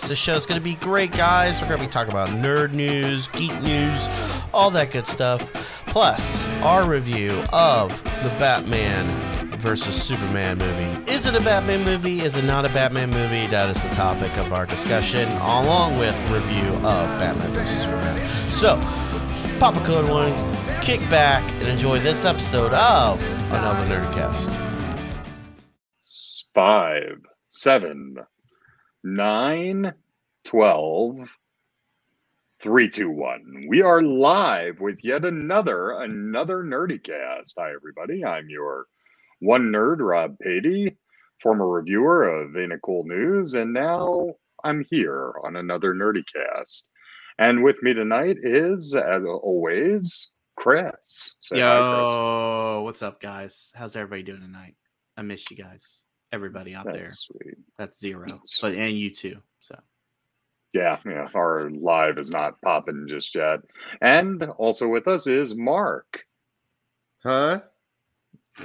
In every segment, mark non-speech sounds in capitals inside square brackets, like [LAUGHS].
Nerdycast. This is going to be great, guys. We're going to be talking about nerd news, geek news, all that good stuff. Plus, our review of the Batman versus Superman movie. Is it a Batman movie? Is it not a Batman movie? That is the topic of our discussion, along with review of Batman versus Superman. So, pop a code one, kick back, and enjoy this episode of another Nerdcast. Five, seven, nine, twelve, three, two, one. We are live with yet another another Nerdy Cast. Hi, everybody. I'm your one nerd, Rob Patey, former reviewer of Ain't It Cool News, and now I'm here on another Nerdy Cast. And with me tonight is, as always, Chris. Say hi, Chris. What's up, guys? How's everybody doing tonight? I missed you guys, everybody out there. That's sweet. That's zero, that's but and you too. So Yeah, yeah. Our live is not popping just yet. And also with us is Mark. Huh?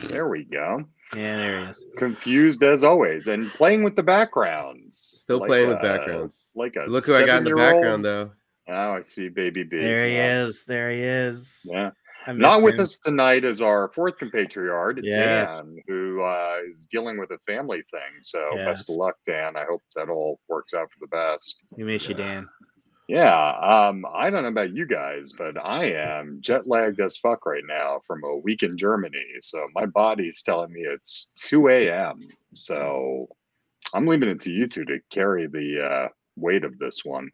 There we go. yeah, there he is. Confused as always, and playing with the backgrounds. Still Like playing with backgrounds. Like a Look who I got in the seven-year-old. background, though. Oh, I see, baby B. There he Yeah. is. There he is. Yeah. I Not missed with him. us tonight is our fourth compatriot, Yes. Dan, who uh, is dealing with a family thing. So best of luck, Dan. I hope that all works out for the best. We miss you, Dan. Yeah, um, I don't know about you guys, but I am jet lagged as fuck right now from a week in Germany. So my body's telling me it's 2 a.m. So I'm leaving it to you two to carry the uh, weight of this one.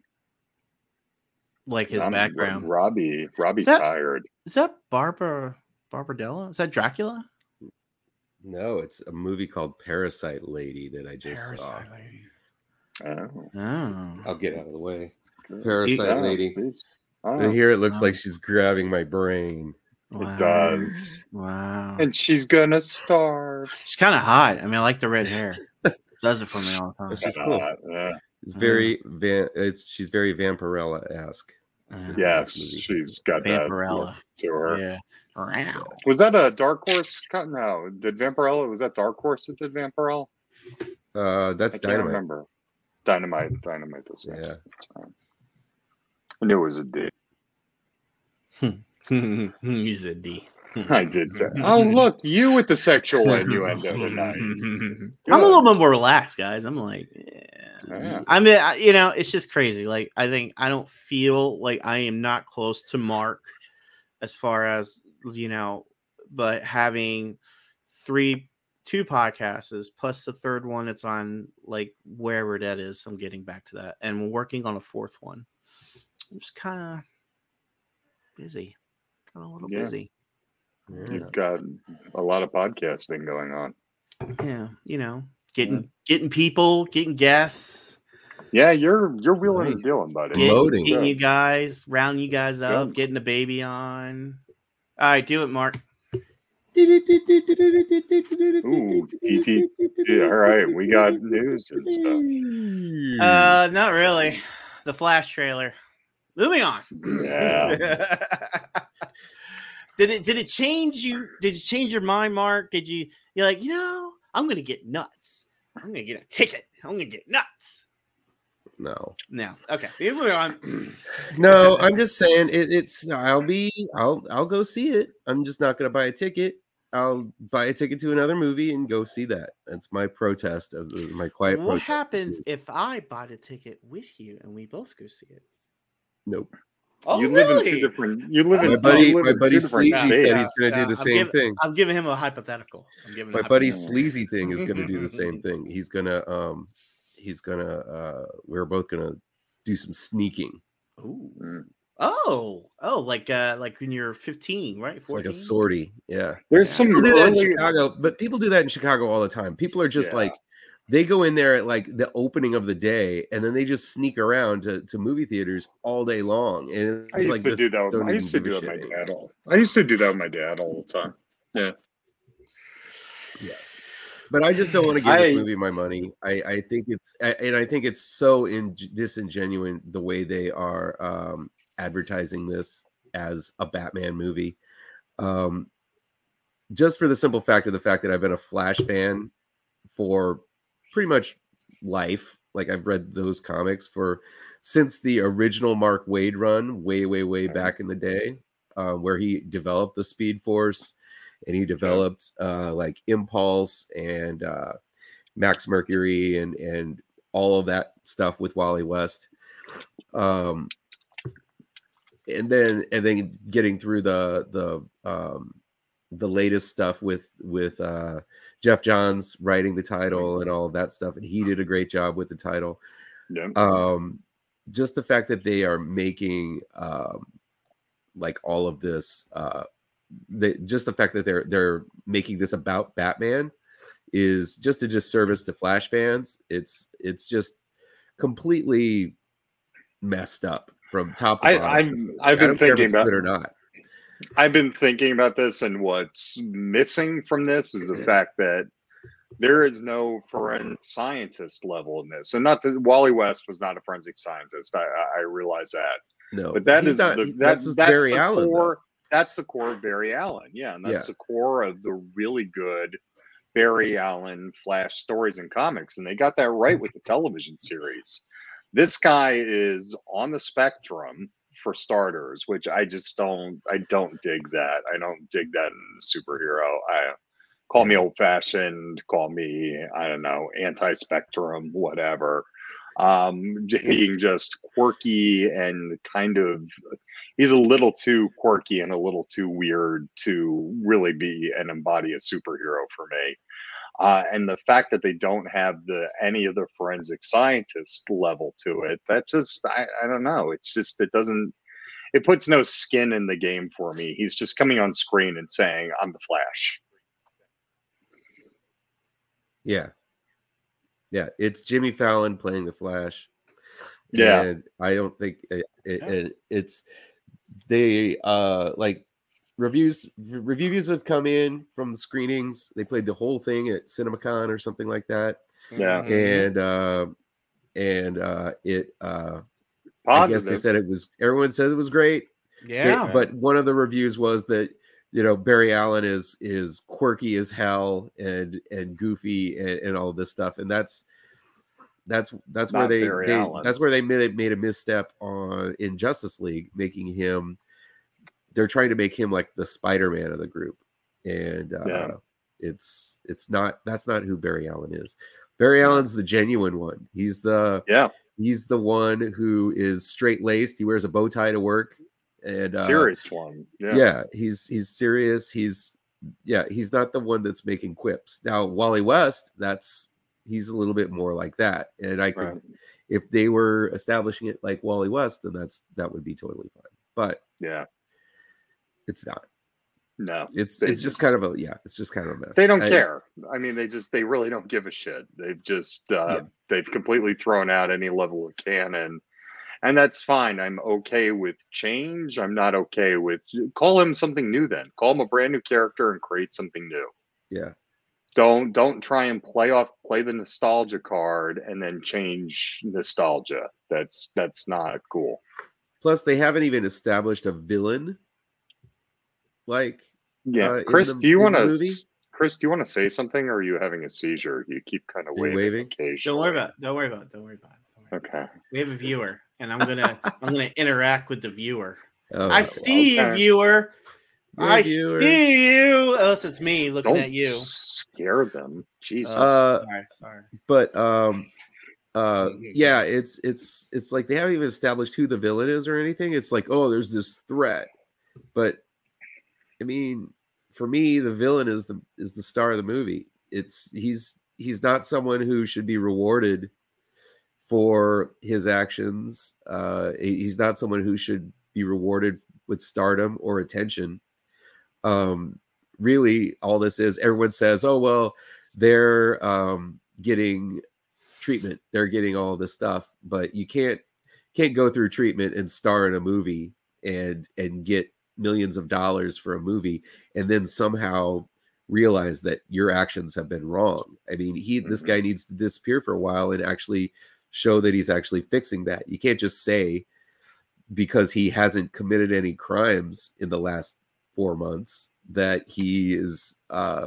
Like his I'm- background. Robbie, Robbie's that- tired. Is that Barbara Barbarella? Is that Dracula? No, it's a movie called Parasite Lady that I just saw. lady. Oh, Oh. I'll get out of the way. Parasite Yeah, Lady. please. Oh, And here it looks Wow. like she's grabbing my brain. Wow. does. Wow. and she's gonna starve. She's kind of hot. I mean, I like the red hair. [LAUGHS] Does it for me all the time. She's cool. Uh, yeah. It's very van. It's she's very Vampirella esque. Uh, Yes, she's got that Vampirella. look to her. Yeah. Wow. Was that a Dark Horse cut? No, did Vampirella? Was that Dark Horse that did Vampirella? Uh, that's I can't dynamite. remember. Dynamite, Dynamite. This one. Yeah. That's fine. I knew it was a D. [LAUGHS] He's a D. [LAUGHS] I did say. [LAUGHS] Oh, look, you with the sexual innuendo tonight. [LAUGHS] I'm a little bit more relaxed, guys. I'm like, yeah. Yeah. I mean, I, you know, it's just crazy. Like, I think I don't feel like I am not close to Mark as far as you know, but having three, two podcasts plus the third one, it's on like wherever that is. I'm getting back to that, and we're working on a fourth one. I'm just kind of busy, kind of a little Yeah. busy. Yeah. You've got a lot of podcasting going on. Yeah, you know, getting getting people, getting guests. Yeah, you're you're wheeling Right. and dealing, buddy. getting, Promoting. getting you guys, rounding you guys up, Good. getting the baby on. All right, do it, Mark. Ooh, Yeah, all right, we got news and stuff. Uh, not really. The Flash trailer. Moving on. Yeah. Did it did it change you? Did you change your mind, Mark? Did you you're like, you know, I'm gonna get nuts. I'm gonna get a ticket. I'm gonna get nuts. No, No. Okay. Moving on. no. I'm just saying it, it's. I'll be. I'll. I'll go see it. I'm just not gonna buy a ticket. I'll buy a ticket to another movie and go see that. That's my protest of my quiet what protest. happens if I bought a ticket with you and we both go see it? Nope. Oh, you live in two different. You live in. My you buddy, live my in two buddy different Sleazy states. said he's going to Yeah, do the I'm same giving- thing. I'm giving him a hypothetical. I'm giving My a buddy hypothetical. Sleazy thing is going to do the [LAUGHS] same thing. He's gonna, um, he's gonna. uh We're both gonna do some sneaking. Ooh. Mm. Oh, oh, like uh, like when you're 15, right? It's like a sortie. Yeah. There's Yeah. some People do that in. Chicago, but people do that in Chicago all the time. People are just Yeah. like they go in there at like the opening of the day and then they just sneak around to, to movie theaters all day long. And I used like to the- do that. With, I used to do it with my dad all. I used to do that with my dad all the time. Yeah. Yeah but I just don't want to give I- this movie my money. I, I think it's I- and I think it's so in, disingenuous the way they are um, advertising this as a Batman movie. Um, just for the simple fact of the fact that I've been a Flash fan for pretty much life. Like I've read those comics for since the original Mark Waid run, way, way, way back in the day, uh, where he developed the Speed Force and he developed uh, like Impulse and uh, Max Mercury and and all of that stuff with Wally West. Um, and then and then getting through the the um, the latest stuff with with uh, Geoff Johns writing the title and all of that stuff, and he did a great job with the title. Yeah. Um, just the fact that they are making um, like all of this, uh, the, just the fact that they're they're making this about Batman is just a disservice to Flash fans. It's it's just completely messed up from top to I- bottom. I'm- I've been don't care if thinking about- good or not. I've been thinking about this, and what's missing from this is the fact that there is no forensic scientist level in this. And not that Wally West was not a forensic scientist. I, I- realize that. No, But that is not- the, he- that, that's that's, Barry the Allen. though. core. That's the core of Barry Allen. Yeah, and that's Yeah. the core of the really good Barry Allen Flash stories and comics, and they got that right with the television series. This guy is on the spectrum for starters, which I just don't. I don't dig that. I don't dig that superhero. I call me old fashioned. Call me I don't know anti spectrum, whatever. Um, [LAUGHS] being just quirky and kind of he's a little too quirky and a little too weird to really be and embody a superhero for me. Uh, and the fact that they don't have the any of the forensic scientist level to it, that just I, I don't know. It's just it doesn't it puts no skin in the game for me. He's just coming on screen and saying, I'm the Flash. Yeah. Yeah, it's Jimmy Fallon playing the Flash. Yeah. And I don't think it, it, it- it's they uh like reviews reviews have come in from the screenings. They played the whole thing at CinemaCon or something like that. Yeah. Mhm. And uh and uh it uh I guess they said it was everyone said it was great. They- yeah. but one of the reviews was that you know Barry Allen is is quirky as hell and and goofy and, and all this stuff, and that's that's that's where they, they that's where they made it made a misstep on in Justice League, making him. They're trying to make him like the Spider Man of the group, and uh, Yeah. it's it's not that's not who Barry Allen is. Barry Allen's the genuine one. He's the yeah. he's the one who is straight laced. He wears a bow tie to work, and uh, Serious one. Yeah. yeah. he's he's serious. He's yeah, he's not the one that's making quips. Now Wally West, that's he's a little bit more like that. And I could Right. if they were establishing it like Wally West, then that's that would be totally fine. But Yeah. It's not. No. It's it's just, just- kind of a yeah, it's just kind of a mess. They don't I- care. I mean, they just they really don't give a shit. They've just uh, Yeah. they've completely thrown out any level of canon, and that's fine. I'm okay with change. I'm not okay with call him something new. Then call him a brand new character and create something new. Yeah. Don't don't try and play off play the nostalgia card and then change nostalgia. That's that's not cool. Plus they haven't even established a villain. Like Yeah, uh, Chris, the- do you want to? Chris, do you want to say something, or are you having a seizure? You keep kind of waving, waving? Don't worry about. Don't worry about. Don't worry about. It. Don't worry about. Okay. We have a viewer, and I'm gonna I'm gonna interact with the viewer. [LAUGHS] oh, I see you, viewer. You're I a viewer. see you. Unless it's me looking Don't at you. scare them. Jesus. Uh, sorry, sorry. but um uh Yeah, yeah, yeah it's it's it's like they haven't even established who the villain is or anything it's like oh there's this threat but i mean for me the villain is the is the star of the movie. It's he's he's not someone who should be rewarded for his actions. Uh he- he's not someone who should be rewarded with stardom or attention. Um really all this is everyone says oh well they're um getting treatment. They're getting all this stuff. But you can't can't go through treatment and star in a movie and and get millions of dollars for a movie and then somehow realize that your actions have been wrong i mean he this Mhm. guy needs to disappear for a while and actually show that he's actually fixing that you can't just say because he hasn't committed any crimes in the last four months that he is uh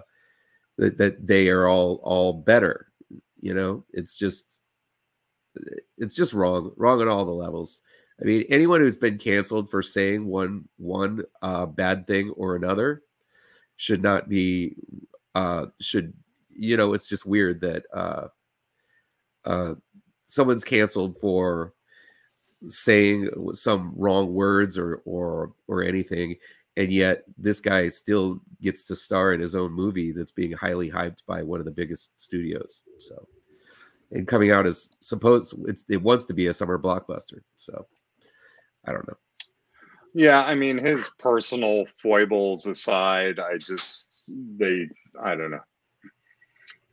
that, that they are all all better you know it's just it's just wrong, wrong at all the levels. I mean, anyone who's been canceled for saying one one uh, bad thing or another should not be uh, should you know it's just weird that uh, uh, someone's canceled for saying some wrong words or or or anything and yet this guy still gets to star in his own movie that's being highly hyped by one of the biggest studios so. And coming out as supposed it wants to be a summer blockbuster so i don't know Yeah, I mean, his personal foibles aside, I just they I don't know.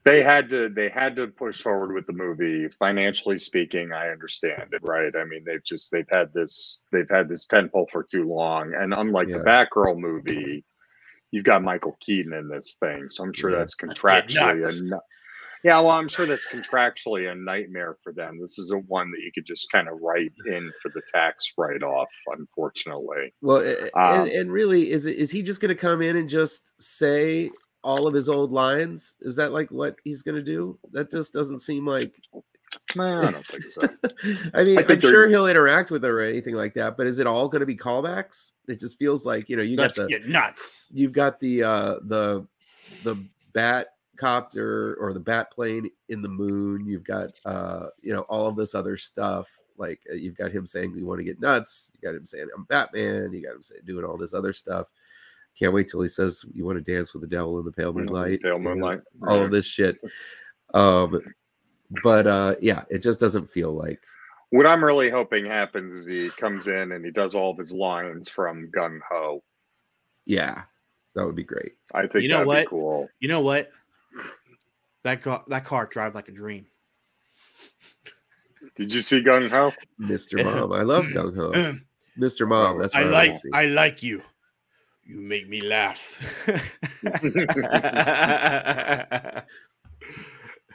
They had to they had to push forward with the movie. Financially speaking, I understand it, right? I mean, they've just they've had this they've had this tentpole for too long, and unlike the Yeah. Batgirl movie, you've got Michael Keaton in this thing, so I'm sure Yeah. that's Let's contractually nuts. A nu- yeah, well, I'm sure that's contractually a nightmare for them. This isn't one that you could just kind of write in for the tax write off, unfortunately. well a- a- Um, and, and really is it is he just going to come in and just say all of his old lines is that like what he's going to do that just doesn't seem like Nah, I don't think so. [LAUGHS] I mean, I think I'm sure he'll interact with her or anything like that, but is it all going to be callbacks? It just feels like you know you got Let's the nuts. you've got the uh the the bat copter or the bat plane in the moon. You've got uh you know all of this other stuff. Like uh, you've got him saying you want to get nuts. You got him saying I'm Batman. You got him saying doing all this other stuff. Can't wait till he says you want to dance with the devil in the pale moonlight. Pale you know, moonlight. all of this shit. Um, but uh, yeah, it just doesn't feel like What I'm really hoping happens is he comes in and he does all of his lines from Gung Ho. yeah, that would be great. I think You know that'd what? be cool. You know what? That car, that car drives like a dream. Did you see Gung Ho? Mr. Mom, I love Gung Ho. Mr. Mom, that's I what like wanna. I like you. You make me laugh. [LAUGHS]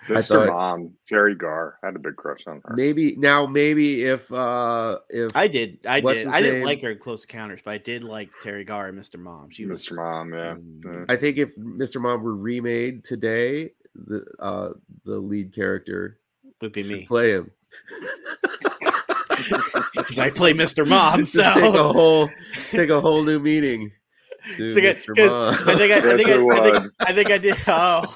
Mr. thought- Mom, Teri Garr. I had a big crush on her. maybe now, maybe if uh if I did. I did. his I didn't like her in Close Encounters, but I did like Teri Garr and Mr. Mom. She was Mr. Mom, yeah. Mm. yeah. I think if Mr. Mom were remade today, the uh the lead character would be me play him. [LAUGHS] because I play Mr. Mom. [LAUGHS] Just take a So whole take a whole new meaning. [LAUGHS] To So, 'cause- Mr. 'cause Mom. I think I, I think I, I think. I think I did. Oh.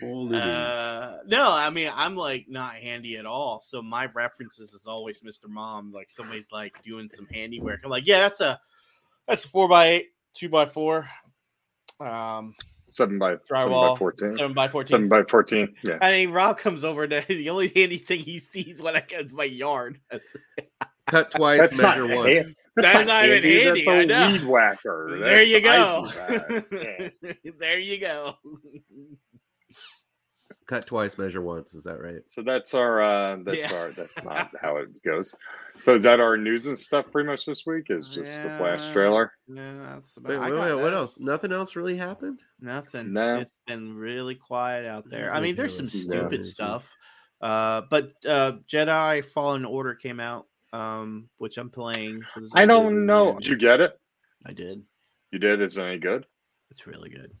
Whole new meaning. Uh, no, I mean I'm like not handy at all. So my references is always Mr. Mom. Like somebody's like doing some handiwork. I'm like, yeah, that's a that's a four by eight, two by four, um, Seven by seven by Drywall, fourteen. seven by fourteen. Seven by fourteen. Yeah. I mean, Rob comes over to [LAUGHS] the only handy thing he sees when I get is my yard. [LAUGHS] Cut twice, That's measure hand- once. That's not even handy, That's I a know. weed whacker. there you go. That's icy bag. Yeah. there you go. Cut twice, measure once. Is that right? So that's our uh that's Yeah. our that's not [LAUGHS] how it goes. So is that our news and stuff pretty much this week? Is just the flash trailer? Yeah, that's about. Wait, wait, wait, what that. else? Nothing else really happened. Nothing. No. It's been really quiet out there. It's I mean, there's some ridiculous. Yeah. stupid stuff. Uh, but uh, Jedi Fallen Order came out, um, which I'm playing. So this is a I good don't know. Did you get it? I did. You did. Is it any good? It's really good.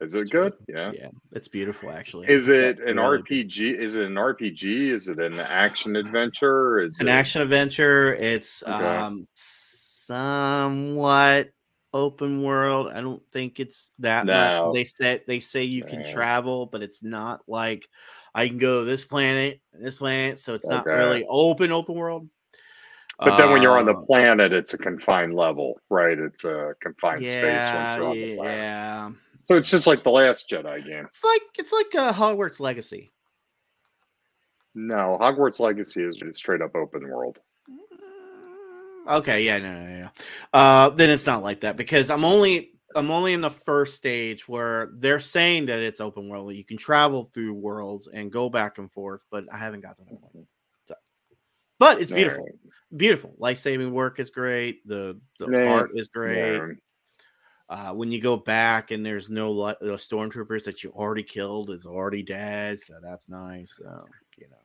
Is it good? Yeah. Yeah, it's beautiful actually. Is It's it an really RPG? Is it an RPG? Is it an action adventure? Is an it action adventure. It's Okay. um somewhat open world. I don't think it's that No. much. They said they say you can Yeah. travel, but it's not like I can go to this planet, this planet, so it's not really open open world. But then when you're on the Uh, planet, it's a confined level, right? It's a confined space yeah, once you're on the planet. yeah. So it's just like the last Jedi game. It's like it's like uh, Hogwarts Legacy. No, Hogwarts Legacy is just straight up open world. Okay, yeah, no, no, no. Uh, then it's not like that because I'm only I'm only in the first stage where they're saying that it's open world. You can travel through worlds and go back and forth, but I haven't got to that point. So, but it's beautiful, Alright. beautiful. Life saving work is great. The the Yeah, art is great. Yeah. Uh, when you go back and there's no li- the stormtroopers that you already killed is already dead, so that's nice. So you know.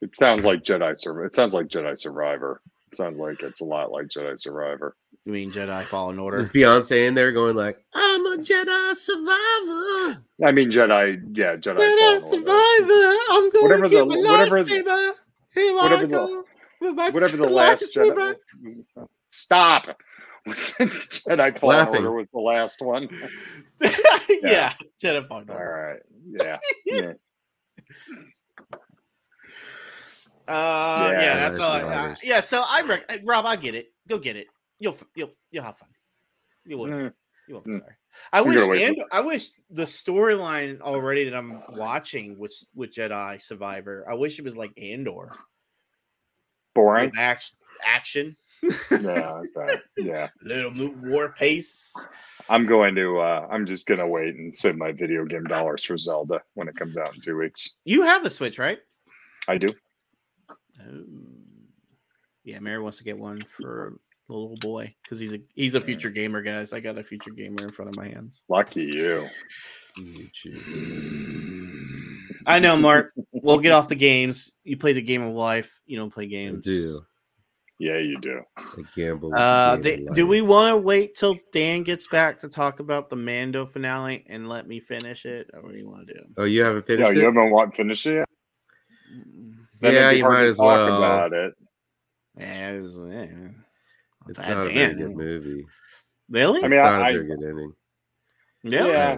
It sounds like Jedi Survivor. It sounds like Jedi Survivor. It sounds like it's a lot like Jedi Survivor. You mean Jedi Fallen Order? Is Beyonce in there going like, "I'm a Jedi survivor. I mean, Jedi. Yeah, Jedi. Jedi Fallen Order. survivor. I'm going Whatever to get the- my whatever- lightsaber. Here I whatever the- go with my Whatever the last. Jedi. Stop. Jedi Fallen Order was the last one. yeah. Jedi Fallen All Order. right. Yeah. yeah. [LAUGHS] Uh, yeah, Yeah, that's all. I, uh, yeah, so I rec- Rob, I get it. Go get it. You'll you'll you'll have fun. You will. Mm. You won't be Mm. sorry. I wish gonna wait and I wish the storyline already that I'm watching with with Jedi Survivor. I wish it was like Andor Boring. with action, action, Yeah. Okay. [LAUGHS] Yeah. little mo- war pace. I'm going to. uh I'm just gonna wait and save my video game dollars for Zelda when it comes out in two weeks. You have a Switch, right? I do. Oh. Yeah, Mary wants to get one for the little boy because he's a he's a future gamer, guys. I got a future gamer in front of my hands. Lucky you. I know, Mark. we'll get off the games. You play the game of life. You don't play I games. do. Yeah, you do. I gamble. Uh, the they, do we want to wait till Dan gets back to talk about the Mando finale and let me finish it, or what do you want to do? Oh, you haven't Yeah, finished you it. haven't want finished it yet. Then Yeah, you might to as talk well. about it. Yeah, it was, yeah. It's Bad not a very good movie. Really? I mean, It's not I, a I very good ending. yeah. yeah,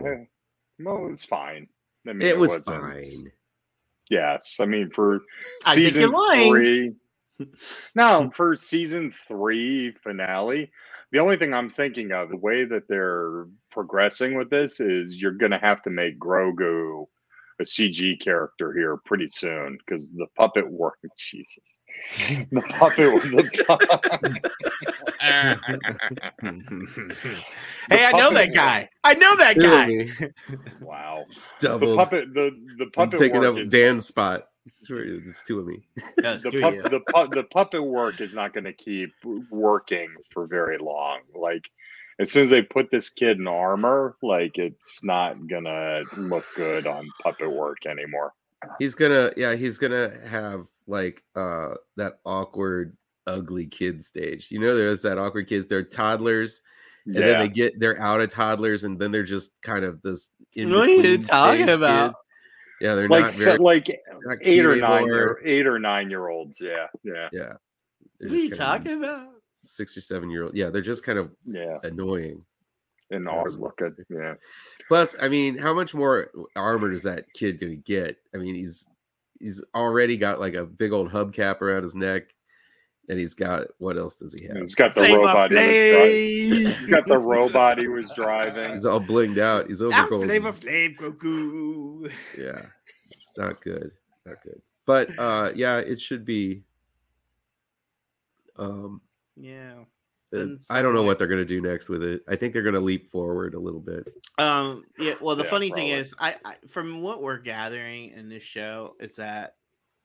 well, it was fine. I mean, It was wasn't- fine. Yes, I mean for I think season you're lying. three. No, mm. for season three finale, the only thing I'm thinking of the way that they're progressing with this is you're going to have to make Grogu a CG character here pretty soon because the puppet work. [LAUGHS] Jesus, the puppet. Was the, [LAUGHS] hey, I know that guy. I know that guy. wow, Just the puppet. The the I'm puppet taking work up is Dan's spot. There's two of me. No, the, screw pup, the, pu- the puppet work is not going to keep working for very long. Like, as soon as they put this kid in armor, like, it's not going to look good on puppet work anymore. He's gonna, yeah, he's gonna have like uh that awkward, ugly kid stage. You know, there's that awkward kids. They're toddlers, and then they get they're out of toddlers, and then they're just kind of this. in What are you talking about? kid. Yeah, they're like, not so, like not eight cute or nine anymore. year, eight or nine year olds. Yeah. Yeah. Yeah, they're What are you just kind of talking about? Six or seven year old. Yeah, they're just kind of Yeah. annoying. And That's- awkward looking. Yeah. Plus, I mean, how much more armor is that kid gonna get? I mean, he's he's already got like a big old hubcap around his neck, and he's got what else does he have? He's got the Flavor robot. He was he's got the robot he was driving. He's all blinged out. He's over I'm gold. Flavor Flav Grogu. Yeah, it's not good. It's not good. But uh, yeah, it should be. Um, Yeah. uh, I don't know what they're gonna do next with it. I think they're gonna leap forward a little bit. Um. Yeah. Well, the Yeah, funny thing is, I, I from what we're gathering in this show is that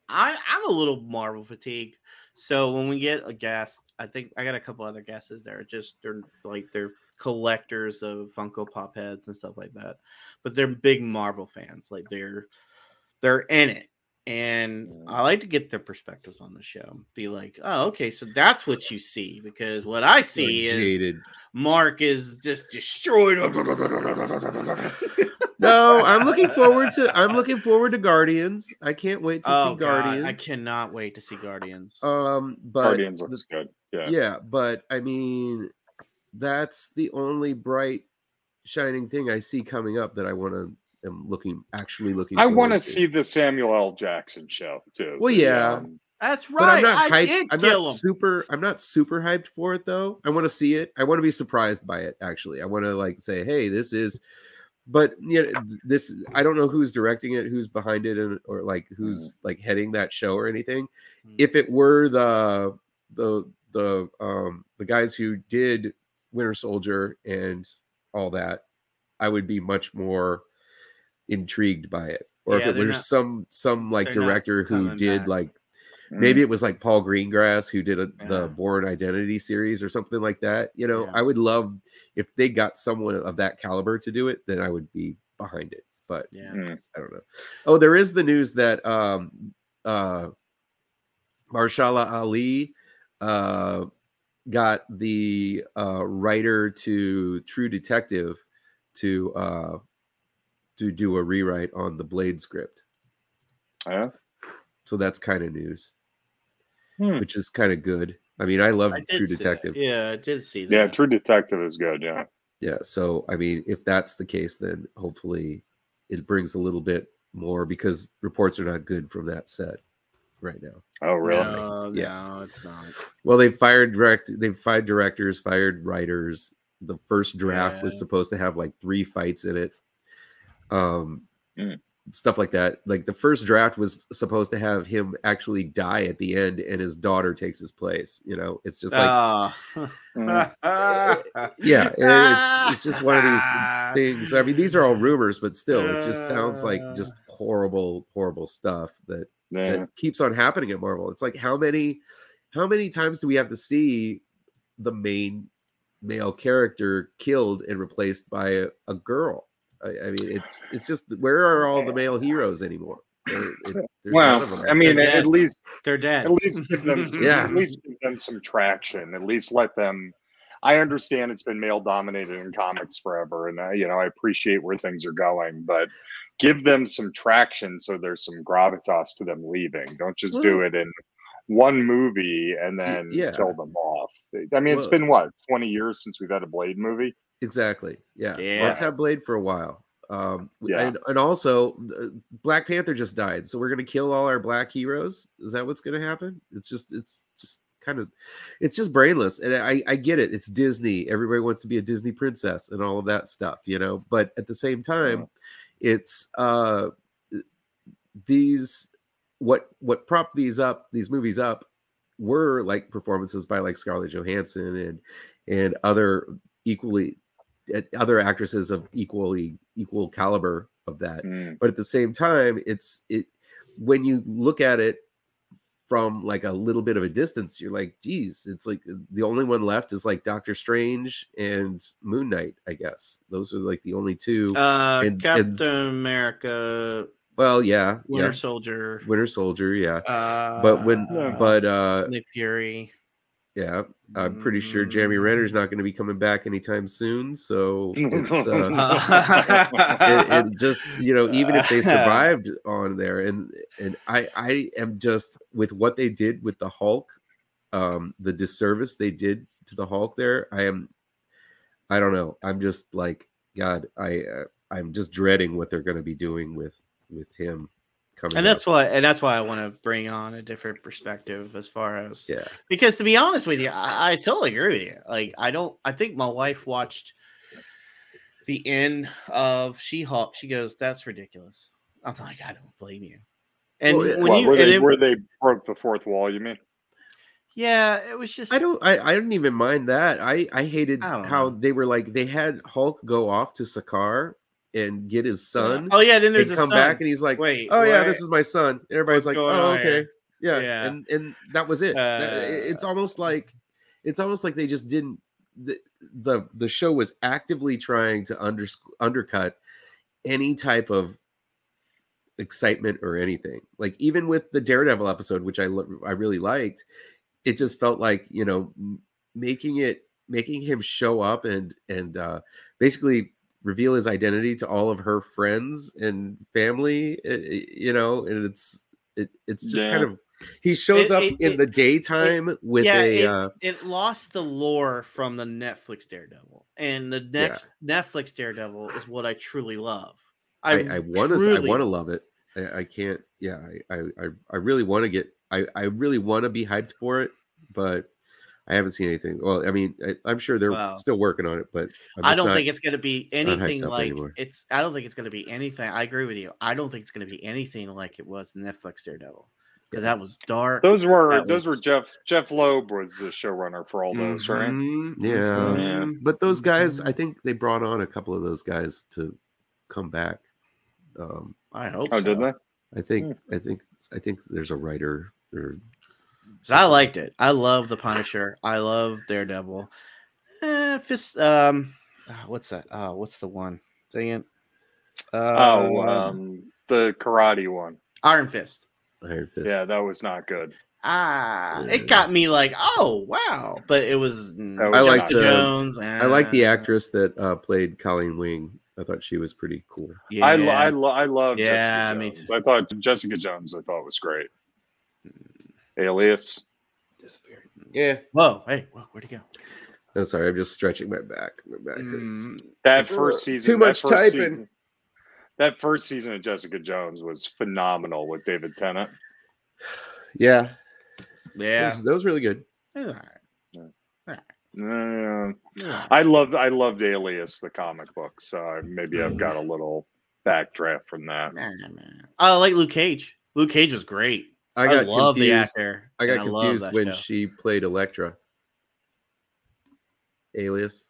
I I'm a little Marvel fatigued. So when we get a guest, I think I got a couple other guesses there. Just they're like they're collectors of Funko Pop heads and stuff like that, but they're big Marvel fans. Like they're they're in it. And I like to get their perspectives on the show. Be like, oh, okay, so that's what you see. Because what I see is jaded. Mark is just destroyed. [LAUGHS] No, I'm looking forward to. I'm looking forward to Guardians. I can't wait to oh, see God, Guardians. I cannot wait to see Guardians. Um, but Guardians the- looks good. Yeah. yeah, but I mean, that's the only bright, shining thing I see coming up that I want to. Am looking actually looking. I want to forward see the Samuel L. Jackson show too. Well, The, yeah. um, That's But I'm right. not I hyped. did I'm kill not him. super. I'm not super hyped for it though. I want to see it. I want to be surprised by it. Actually, I want to like say, hey, this is. But you know, this I don't know who's directing it, who's behind it, and or like who's like heading that show or anything. Mm. If it were the the the um the guys who did Winter Soldier and all that, I would be much more intrigued by it. Or Yeah, if it was not- some some like director who did back. like mm, maybe it was like Paul Greengrass who did a, Yeah. the Bourne Identity series or something like that. You know, Yeah. I would love if they got someone of that caliber to do it, then I would be behind it. But Yeah. mm. I don't know. Oh, there is the news that um uh Mahershala Ali uh got the uh writer to True Detective to uh to do a rewrite on the Blade script. Yeah. So that's kind of news, Hmm. which is kind of good. I mean, I love True see that. Detective. Yeah, I did see that. Yeah, True Detective is good. Yeah. Yeah. So, I mean, if that's the case, then hopefully it brings a little bit more because reports are not good from that set right now. Oh, really? No, Yeah. no, it's not. Well, they've fired direct, they've fired directors, fired writers. The first draft was supposed to have like three fights in it. Um, Mm. Stuff like that. Like the first draft was supposed to have him actually die at the end, and his daughter takes his place. You know, it's just like Ah. Mm. [LAUGHS] yeah, it's, [LAUGHS] it's just one of these things. I mean, these are all rumors, but still, it just sounds like just horrible, horrible stuff that Yeah. that keeps on happening at Marvel. It's like how many how many times do we have to see the main male character killed and replaced by a, a girl? I, I mean, it's it's just where are all the male heroes anymore? There- it- Well. I mean, They're at dead. least They're dead. at least give them [LAUGHS] some, Yeah. at least give them some traction. At least let them. I understand it's been male dominated in comics forever, and I, you know I appreciate where things are going, but give them some traction so there's some gravitas to them leaving. Don't just do it in one movie and then yeah. kill them off. I mean, it's been what twenty years since we've had a Blade movie. Exactly. Yeah. Yeah. Let's have Blade for a while. Um, Yeah. and, and also, uh, Black Panther just died, so we're gonna kill all our black heroes. Is that what's gonna happen? It's just, it's just kind of, it's just brainless. And I, I get it. It's Disney. Everybody wants to be a Disney princess and all of that stuff, you know. But at the same time, it's uh, these what what prop these up, these movies up, were like performances by like Scarlett Johansson and and other equally other actresses of equally equal caliber of that Mm. but at the same time it's it when you look at it from like a little bit of a distance you're like geez it's like the only one left is like doctor strange and moon knight i guess those are like the only two Uh, And- Captain and- America, well yeah Winter yeah Soldier, winter soldier yeah uh, but when Yeah. but uh Nick Fury. Yeah i'm pretty sure jeremy Mm. renner's not going to be coming back anytime soon so it's, uh, [LAUGHS] it, it just you know even if they [LAUGHS] survived on there and and i i am just with what they did with the hulk um the disservice they did to the hulk there i am i don't know i'm just like god i uh, i'm just dreading what they're going to be doing with with him coming and that's up. why and that's why I want to bring on a different perspective as far as yeah because to be honest with you, I, I totally agree with you. Like I don't I think my wife watched the end of She-Hulk. She goes, That's ridiculous. I'm like, I don't blame you. And Well, when What, you where, and they, it- where they broke the fourth wall, you mean? yeah, it was just i don't i i didn't even mind that i i hated I how know. they were like they had hulk go off to Sakaar and get his son Oh yeah, then there's and a come son. back and he's like Wait, oh yeah this is my son. And everybody's What's like oh okay. yeah. Yeah. and and that was it. It- it's Uh, almost like it's almost like they just didn't the the, the show was actively trying to under, undercut any type of excitement or anything. Like even with the daredevil episode which i lo- i really liked it just felt like you know making it making him show up and and uh basically reveal his identity to all of her friends and family you know and it's it, it's just kind of he shows It- up it- in the daytime with yeah, a it, uh it lost the lore from the Netflix Daredevil, and the next Netflix Daredevil is what I truly love. I, I want to I want to love it. I, I can't. Yeah, I I I, I really want to get. I I really want to be hyped for it, but I haven't seen anything. Well, I mean, I, I'm sure they're Well, still working on it, but I'm I just don't not- think it's going to be anything like anymore. it's. I don't think it's going to be anything. I agree with you. I don't think it's going to be anything like it was in Netflix Daredevil because that was dark. Those were That those were Jeff Jeph Loeb was the showrunner for all those, right? Mhm, Yeah. But those guys. I think they brought on a couple of those guys to come back. Um, I hope. Oh, so. did they? I think I think I think there's a writer or 'Cause I liked it. I love the Punisher. I love Daredevil. Eh, Fist. Um, ah, what's that? Oh, what's the one? Dang it. Oh, Uh, um, the karate one. Iron Fist. Iron Fist. Yeah, that was not good. Ah, Yeah. it got me like, oh wow, but it was mm, was I Jessica liked, uh, Jones. I like the actress that uh, played Colleen Wing. I thought she was pretty cool. Yeah, I lo- I lo- I love Yeah, Jessica me too. I thought Jessica Jones. I thought was great. Alias. Disappeared. Yeah. Whoa, hey, whoa, where'd he go? I'm sorry. I'm just stretching my back. My back hurts. Mm, That It's, first season. too that much first typing. season- that first season of Jessica Jones was phenomenal with David Tennant. Yeah. That yeah. was, that was really good. It's all right. Uh, Yeah. I loved I loved Alias, the comic book. So maybe I've got a little backdraft from that. Nah, nah, nah. I like Luke Cage. Luke Cage was great. I I, got love the confused. actor. I got and confused that when show. she played Elektra. Alias.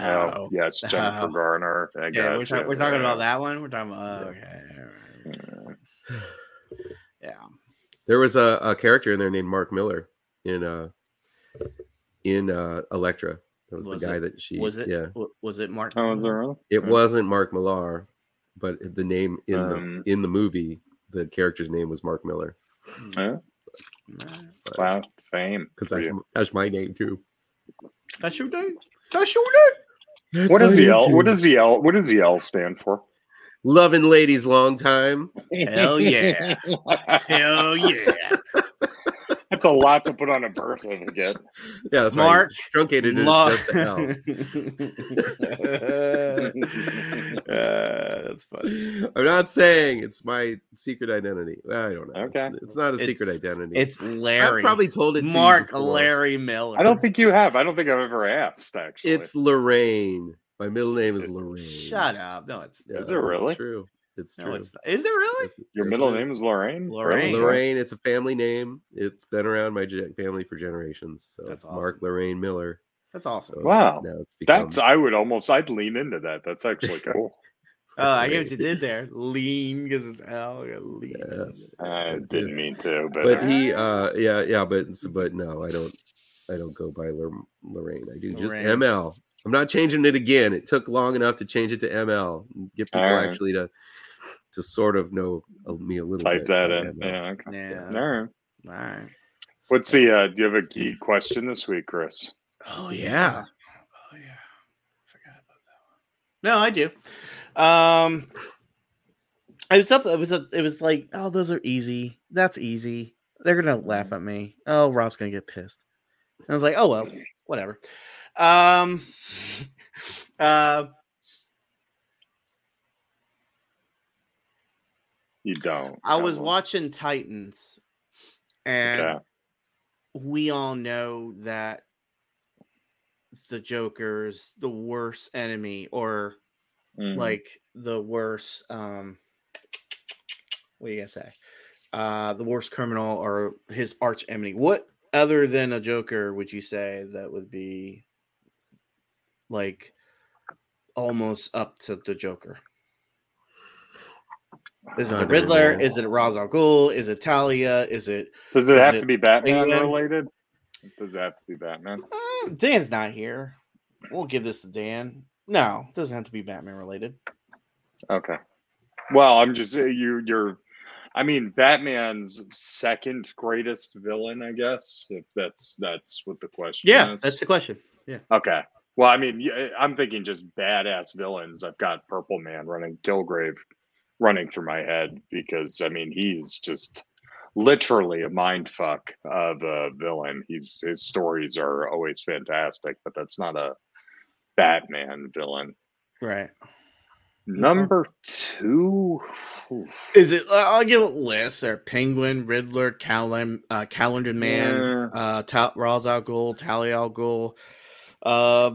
Oh, Oh. it's Jennifer Oh. Garner. I Yeah, we're, gotcha. we're talking about that one. We're talking about oh, okay. Yeah. There was a, a character in there named Mark Miller in uh in uh Elektra. That was, Was the guy it- that she Was it? yeah. wa- Was it Mark? Oh, is there really? It Yeah. wasn't Mark Millar, but the name in Um, the in the movie, the character's name was Mark Miller. Yeah. Nah. Wow, fame. Because that's you. that's my name too. That's your name. That's your name. What does the L? What does the L? What does the L stand for? loving ladies long time? [LAUGHS] Hell yeah. [LAUGHS] Hell yeah. That's a lot to put on a birth certificate. [LAUGHS] Yeah, that's Mark right. Truncated it Lo- just to L. [LAUGHS] [LAUGHS] uh, that's funny. I'm not saying it's my secret identity. I don't know. Okay. It's, it's not a It's- secret identity. It's Larry. I've probably told it to Mark before. Larry Miller. I don't think you have. I don't think I've ever asked. Actually, It's Lorraine. My middle name is Lorraine. Shut up. No, it's Yeah, Is it really? It's true. It's no, it's. Is it really? Yes, your yes, middle name is Lorraine. Lorraine. Lorraine. It's a family name. It's been around my family for generations. So That's it's Mark. Lorraine Miller. That's So awesome. it's- Wow. now it's become, That's. I would almost. I'd lean into that. That's actually [LAUGHS] cool. Oh, I get what you did there. Lean because it's L. Lean. Yes. I didn't mean to, but, but he uh yeah yeah but but no i don't i don't go by Lor- lorraine i do just ml i'm not changing it again it took long enough to change it to ml get people Alright. actually to to sort of know me a little type bit that about in. ML. Yeah. Okay. Yeah. All right. All right. What's the? Uh, do you have a geek [CLEARS THROAT] question this week, Chris? Oh yeah. Oh yeah. Forgot about that one. No, I do. Um I was up it was a, it was like, oh, those are easy. That's easy. They're gonna laugh at me. Oh, Rob's gonna get pissed. And I was like, oh well, whatever. Um [LAUGHS] uh You don't. I was watching Titans and Okay. we all know that the Joker's the worst enemy or Mhm. like the worst um what do you gotta say uh the worst criminal or his arch enemy what other than a joker would you say that would be like almost up to the joker is it the don't riddler know. is it Ra's al Ghul? is it talia is it Does it have it to be Batman England? related? Does it have to be Batman? Uh, dan's not here we'll give this to dan no it doesn't have to be batman related Okay. Well, I'm just saying you. You're. I mean, Batman's second greatest villain, I guess. If that's that's what the question yeah is. that's the question Yeah. Okay. Well, I mean, I'm thinking just badass villains. I've got Purple Man running Kilgrave running through my head because I mean he's just literally a mind fuck of a villain. He's his stories are always fantastic, but that's not a Batman villain. right Number two, oof, Is it? Uh, I'll give it lists. There, Penguin, Riddler, Calendar, uh, Calendar Man, Yeah. uh, Ra's al Ghul, Talia al Ghul, uh,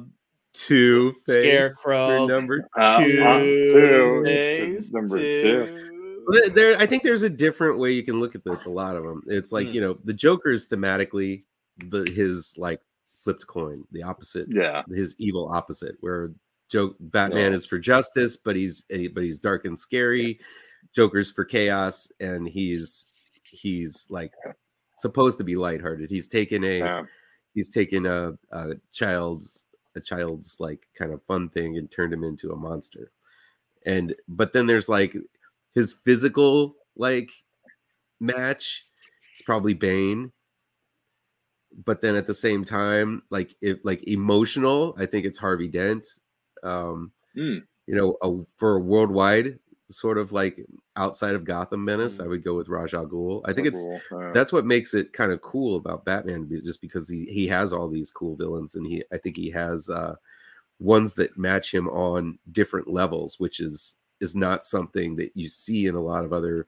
two face Scarecrow, number uh, uh, two. Two-Face, number two. Well, there- there i think there's a different way you can look at this a lot of them it's like Hmm. you know the joker is thematically the his like flipped coin the opposite Yeah, his evil opposite where joke batman Yeah. is for justice but he's but he's dark and scary joker's for chaos and he's he's like supposed to be lighthearted he's taken a yeah. he's taken a, a child's a child's like kind of fun thing and turned him into a monster. And but then there's like his physical like match is probably bane. But then at the same time like if like emotional i think it's harvey dent. Um Mm. you know, a, for a worldwide sort of like outside of Gotham Menace, Mm. I would go with Ra's Al Ghul. I think it's that's what makes it kind of cool about Batman, just because he he has all these cool villains, and he I think he has uh, ones that match him on different levels, which is is not something that you see in a lot of other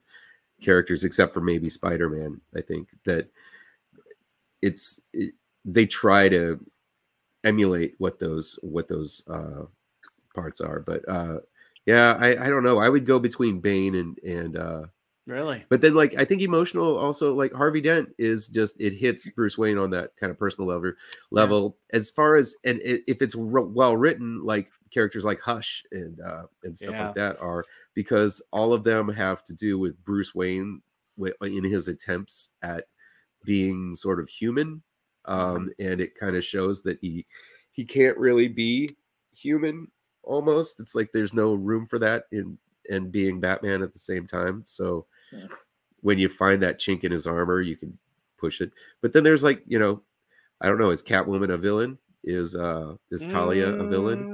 characters, except for maybe Spider Man. I think that it's it, they try to emulate what those what those uh, parts are, but uh, yeah, I I don't know. I would go between Bane and and uh, Really? but then, like, I think emotional also, like Harvey Dent is just it hits Bruce Wayne on that kind of personal level. Level as far as and i if it's r- well written, like characters like Hush and uh and stuff Yeah. like that are because all of them have to do with Bruce Wayne in his attempts at being sort of human, um, and it kind of shows that he he can't really be human. Almost, it's like there's no room for that in and being Batman at the same time. So Yeah. when you find that chink in his armor, you can push it. But then there's like, you know, I don't know, is Catwoman a villain? Is uh is Talia a villain?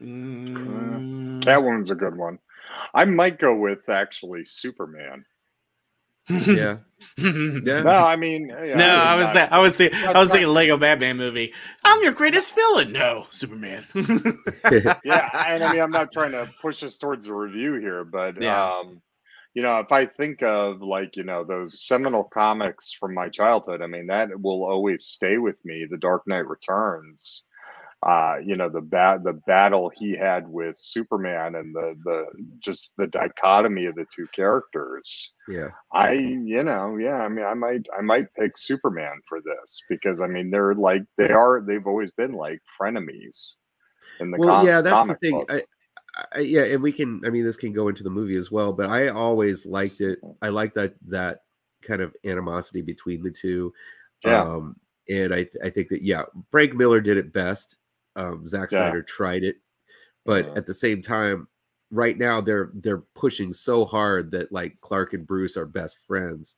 Mm, Catwoman's a good one. I might go with actually Superman. Yeah. [LAUGHS] Yeah. No, I mean, yeah, No, I was not- that. I was thinking. I was not- thinking Lego Batman movie. I'm your greatest villain. No, Superman. [LAUGHS] yeah, and I mean, I'm not [LAUGHS] trying to push us towards a review here, but Yeah. um, you know, if I think of like you know those seminal comics from my childhood, I mean, that will always stay with me. The Dark Knight Returns. Uh, you know the bat the battle he had with Superman and the the just the dichotomy of the two characters. Yeah. I, you know, yeah, I mean, I might, I might pick Superman for this because I mean, they're like, they are, they've always been like frenemies in the well, com- yeah, that's the thing. I, I, yeah, and we can. I mean, this can go into the movie as well. But I always liked it. I like that that kind of animosity between the two. Yeah. Um, and I, th- I think that yeah, Frank Miller did it best. Um, Zack Yeah. Snyder tried it, but Uh. at the same time, right now they're they're pushing so hard that like Clark and Bruce are best friends.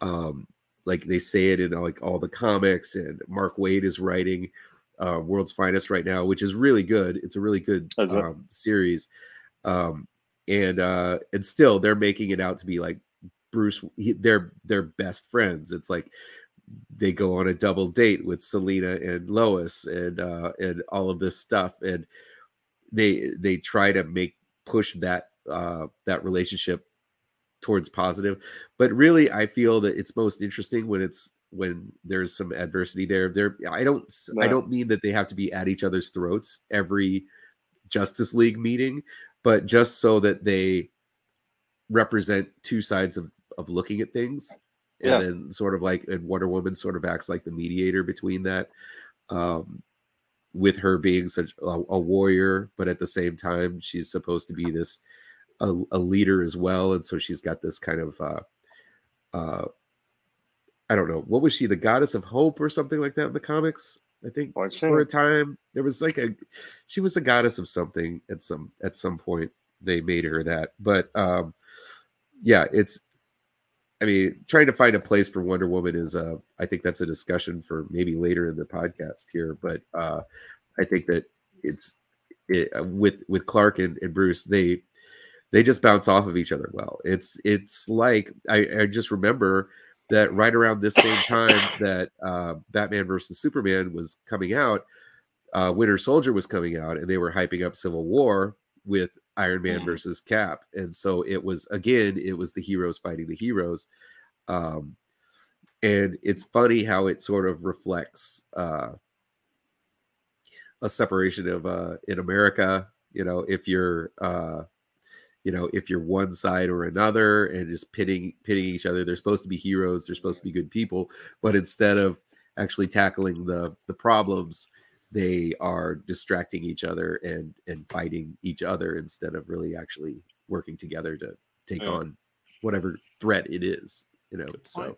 Um, like they say it in like all the comics, and Mark Waid is writing uh, World's Finest right now, which is really good. It's a really good um, series, um, and uh, and still they're making it out to be like Bruce. He, they're they're best friends. It's like they go on a double date with Selina and Lois and uh, and all of this stuff, and they they try to make push that uh, that relationship towards positive. But really, I feel that it's most interesting when it's when there's some adversity there. There, I don't I don't mean that they have to be at each other's throats every Justice League meeting, but just so that they represent two sides of of looking at things and Yeah. then sort of like and Wonder Woman sort of acts like the mediator between that um with her being such a, a warrior but at the same time she's supposed to be this a, a leader as well and so she's got this kind of uh uh I don't know what was she the goddess of hope or something like that in the comics I think Was for a time there was like a she was a goddess of something at some at some point they made her that but um yeah it's i mean trying to find a place for wonder woman is uh i think that's a discussion for maybe later in the podcast here but uh i think that it's it, uh, with with clark and, and bruce they they just bounce off of each other well. It's it's like i i just remember that right around this same time that uh, Batman versus Superman was coming out, uh, Winter Soldier was coming out, and they were hyping up Civil War with Iron Man versus Cap, and so it was again, it was the heroes fighting the heroes, um, and it's funny how it sort of reflects uh, a separation of uh, in America. You know, if you're uh, you know if you're one side or another and just pitting pitting each other they're supposed to be heroes they're supposed to be good people but instead of actually tackling the the problems they are distracting each other and and fighting each other instead of really actually working together to take Yeah. on whatever threat it is you know so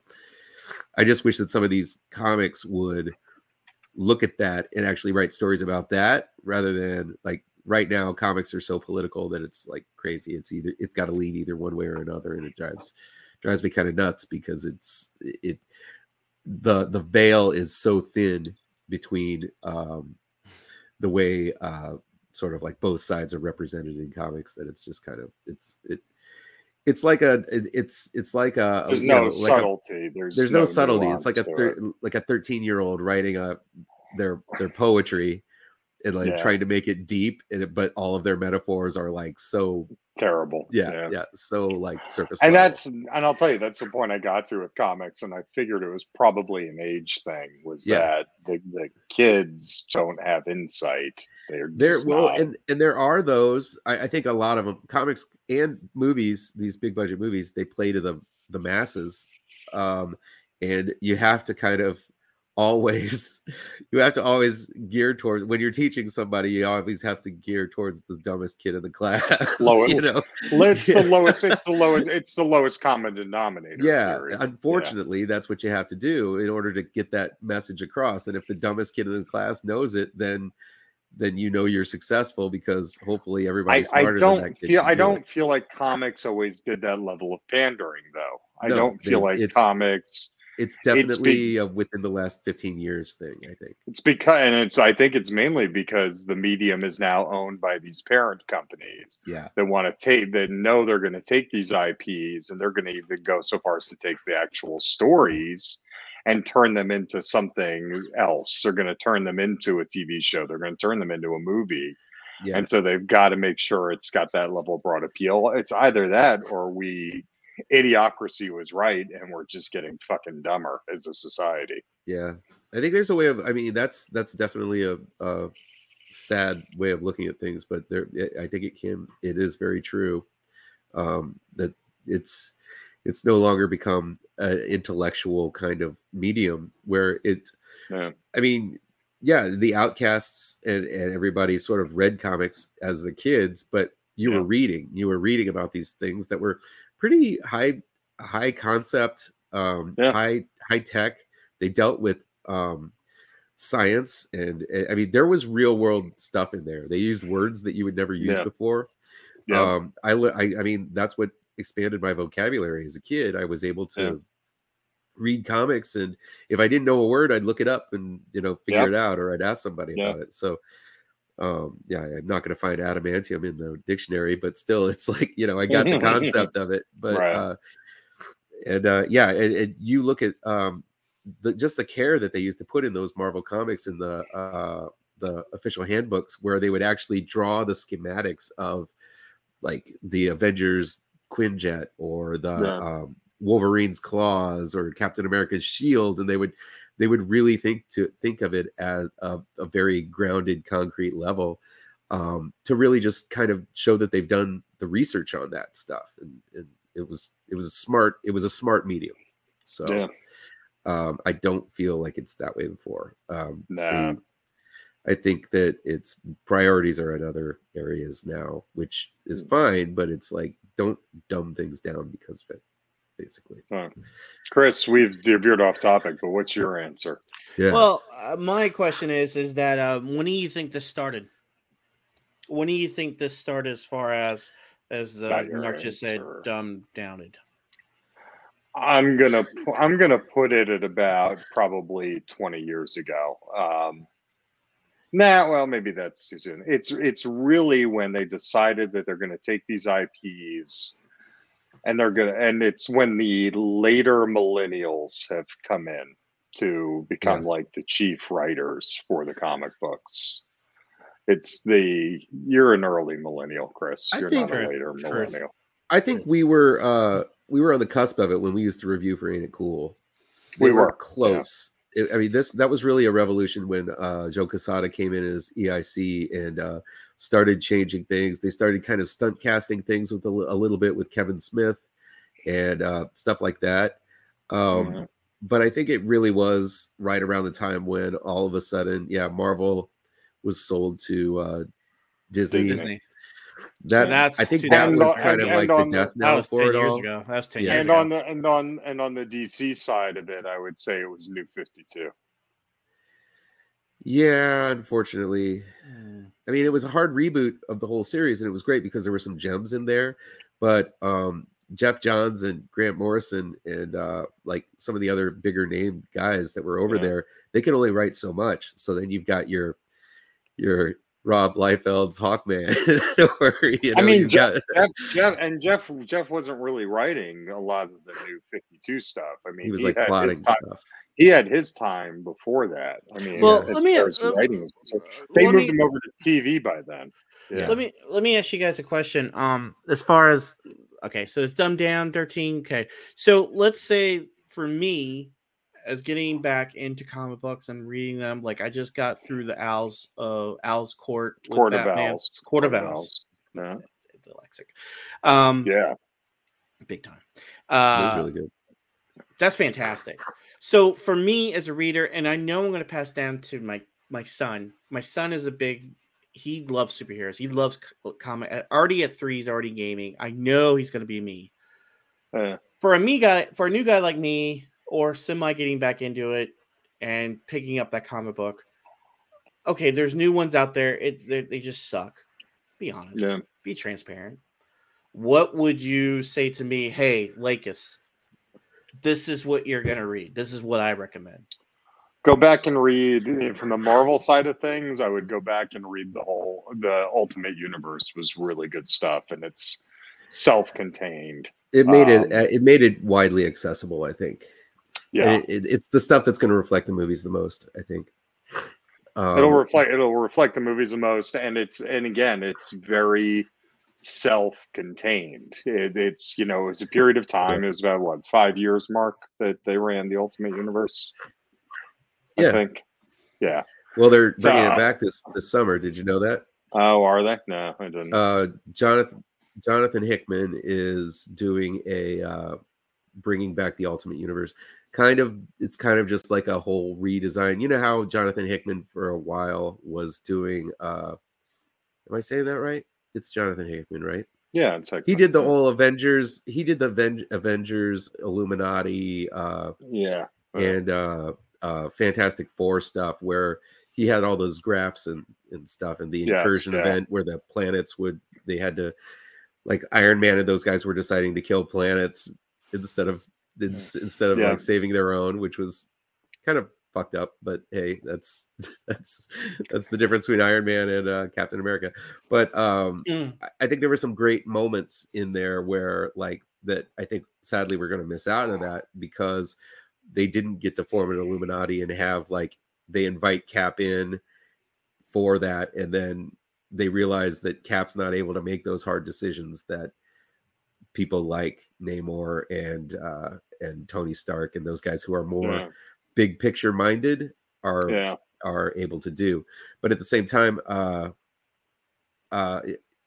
i just wish that some of these comics would look at that and actually write stories about that rather than like right now comics are so political that it's like crazy it's either it's got to lean either one way or another and it drives drives me kind of nuts because it's it the the veil is so thin between um the way uh sort of like both sides are represented in comics that it's just kind of it's it it's like a it, it's it's like a There's no know, like a- subtlety. there's there's no, subtlety. It's like a thir- it. like a 13 year old writing a their their poetry and like Yeah. trying to make it deep, and it, but all of their metaphors are like so terrible. yeah yeah, so like surface. And level. that's and I'll tell you that's the point I got to with comics, and I figured it was probably an age thing. Was Yeah. that the, the kids don't have insight? They're there well not- and and there are those I, I think a lot of them comics and movies these big budget movies they play to the the masses um and you have to kind of always [LAUGHS] you have to always gear towards when you're teaching somebody you always have to gear towards the dumbest kid in the [LAUGHS] class Low- you know it's Yeah. the lowest. It's the [LAUGHS] lowest. It's the lowest common denominator. yeah theory. unfortunately that's what you have to do in order to get that message across and if the dumbest kid in the class knows it then then you know you're successful because hopefully I, everybody's I smarter than that don't kid feel I do it. don't feel like comics always did that level of pandering though. I No, don't feel they- like comics It's It's definitely a within the last 15 years thing, I think. it's because and it's I think it's mainly because the medium is now owned by these parent companies Yeah. that want to take that know they're going to take these IPs and they're going to even go so far as to take the actual stories and turn them into something else. They're going to turn them into a TV show. They're going to turn them into a movie. Yeah. And so they've got to make sure it's got that level of broad appeal. It's either that or we idiocracy was right and we're just getting fucking dumber as a society. yeah. I think there's a way of I mean that's that's definitely a, a sad way of looking at things, but there I think it can it is very true um that it's it's no longer become an intellectual kind of medium where it Yeah. I mean, yeah, the outcasts and, and everybody sort of read comics as the kids, but you Yeah. were reading, you were reading about these things that were pretty high, high concept, um, Yeah. high, high tech. They dealt with um, science, and uh, I mean, there was real world stuff in there. They used words that you would never use Yeah. before. Yeah. Um, I, I, I mean, that's what expanded my vocabulary as a kid. I was able to Yeah. read comics, and if I didn't know a word, I'd look it up and you know figure it out, or I'd ask somebody about it. So, um, yeah, I'm not going to find adamantium in the dictionary, but still, it's [LAUGHS] like you know, I got the [LAUGHS] concept of it. But Right. uh, and uh, yeah, and, and you look at um, the just the care that they used to put in those Marvel comics in the uh, the official handbooks, where they would actually draw the schematics of like the Avengers Quinjet or the Yeah. um, Wolverine's claws or Captain America's shield, and they would they would really think to think of it as a, a very grounded, concrete level um, to really just kind of show that they've done the research on that stuff, and, and it was it was a smart it was a smart medium. So Yeah. um, I don't feel like it's that way before. Um, Nah. I think that its priorities are in other areas now, which is Mm. fine, but it's like don't dumb things down because of it, basically. Chris, we've veered off topic, but what's your answer? Yeah. Well, uh, my question is, is that uh, when do you think this started? When do you think this started, as far as as uh, Got Mark just said, answer. dumbed downed? I'm gonna pu- I'm gonna put it at about probably 20 years ago. Um, nah, well, maybe that's too soon. It's it's really when they decided that they're gonna take these IPs and they're gonna and it's when the later millennials have come in to become like the chief writers for the comic books. It's the you're an early millennial, Chris. I You're think- not a later Truth. millennial. I think we were uh we were on the cusp of it when we used to review for Ain't It Cool. We They were, yeah. close. It- I mean, this that was really a revolution when uh, Joe Quesada came in as EIC and uh, started changing things. They started kind of stunt casting things with a, a little bit with Kevin Smith and uh, stuff like that. Um, Mhm. But I think it really was right around the time when all of a sudden, yeah, Marvel was sold to uh, Disney. Disney. Disney. That And that's I think that was and- kind of like on the the- death That knell was for ten it years all. ago. That was ten Yeah. years and ago. on the and on and on the DC side of it, I would say it was New Fifty Two. Yeah, unfortunately. Mm. I mean, it was a hard reboot of the whole series, and it was great because there were some gems in there. But um, Geoff Johns and Grant Morrison and uh, like some of the other bigger name guys that were over Yeah. there, they can only write so much. So then you've got your your Rob Liefeld's Hawkman. [LAUGHS] or, you know, I mean, Geoff, got- Geoff, Geoff, and Geoff, Geoff wasn't really writing a lot of the new Fifty Two stuff. I mean, he was like had his plotting time, stuff. he had his time before that. I mean, Well, as let me- far as uh, writing is concerned. they moved me- him over to TV by then. Yeah. Let me let me ask you guys a question. Um, as far as okay, so it's dumbed down, thirteen. Okay, so let's say for me, as getting back into comic books and reading them, like I just got through the Owls, uh, Owls Court, with Court of Batman. Owls. Court of Court Owls, Yeah. [LAUGHS] dyslexic, um, yeah. big time. Uh, really good. That's fantastic. So for me as a reader, and I know I'm going to pass down to my my son. My son is a big. He loves superheroes. He loves comic. uh, Already at three, he's already gaming. I know he's going to be me. Uh, For a me guy, for a new guy like me, or semi getting back into it and picking up that comic book. Okay, there's new ones out there. It they, they just suck. Be honest. yeah. Be transparent. What would you say to me? Hey, Lakis, this is what you're gonna read. This is what I recommend. Go back and read eh, from the Marvel side of things. I would go back and read the whole the Ultimate Universe was really good stuff, and it's self-contained. It made um, it. uh, It made it widely accessible. I think. Yeah, it, it, it's the stuff that's going to reflect the movies the most. I think. Um, it'll reflect it'll reflect the movies the most, and it's and again, it's very self-contained. It, it's you know, it was a period of time. It was about what five years, Mark, that they ran the Ultimate Universe. I Yeah. think. Yeah. Well, they're bringing uh, it back this this summer. Did you know that? Oh, are they? No, I didn't. Uh, Jonathan Jonathan Hickman is doing a uh, bringing back the Ultimate Universe. Kind of, it's kind of just like a whole redesign. You know how Jonathan Hickman for a while was doing. uh Am I saying that right? It's Jonathan Hickman, right? yeah, it's like He did the whole Avengers. He did the Aven- Avengers, Illuminati, uh, Yeah. Uh, and uh, uh, Fantastic Four stuff, where he had all those graphs and, and stuff, and the Yes, incursion yeah. event where the planets would they had to, like Iron Man and those guys were deciding to kill planets instead of ins- instead of Yeah. like saving their own, which was kind of fucked up. But hey, that's [LAUGHS] that's that's the difference between Iron Man and uh, Captain America. But um, Mm. I- I think there were some great moments in there where like that I think sadly we're going to miss out on that because they didn't get to form an Illuminati and have like they invite Cap in for that and then they realize that Cap's not able to make those hard decisions that people like Namor and uh and Tony Stark and those guys who are more yeah. big picture minded are yeah. are able to do. But at the same time, uh, uh,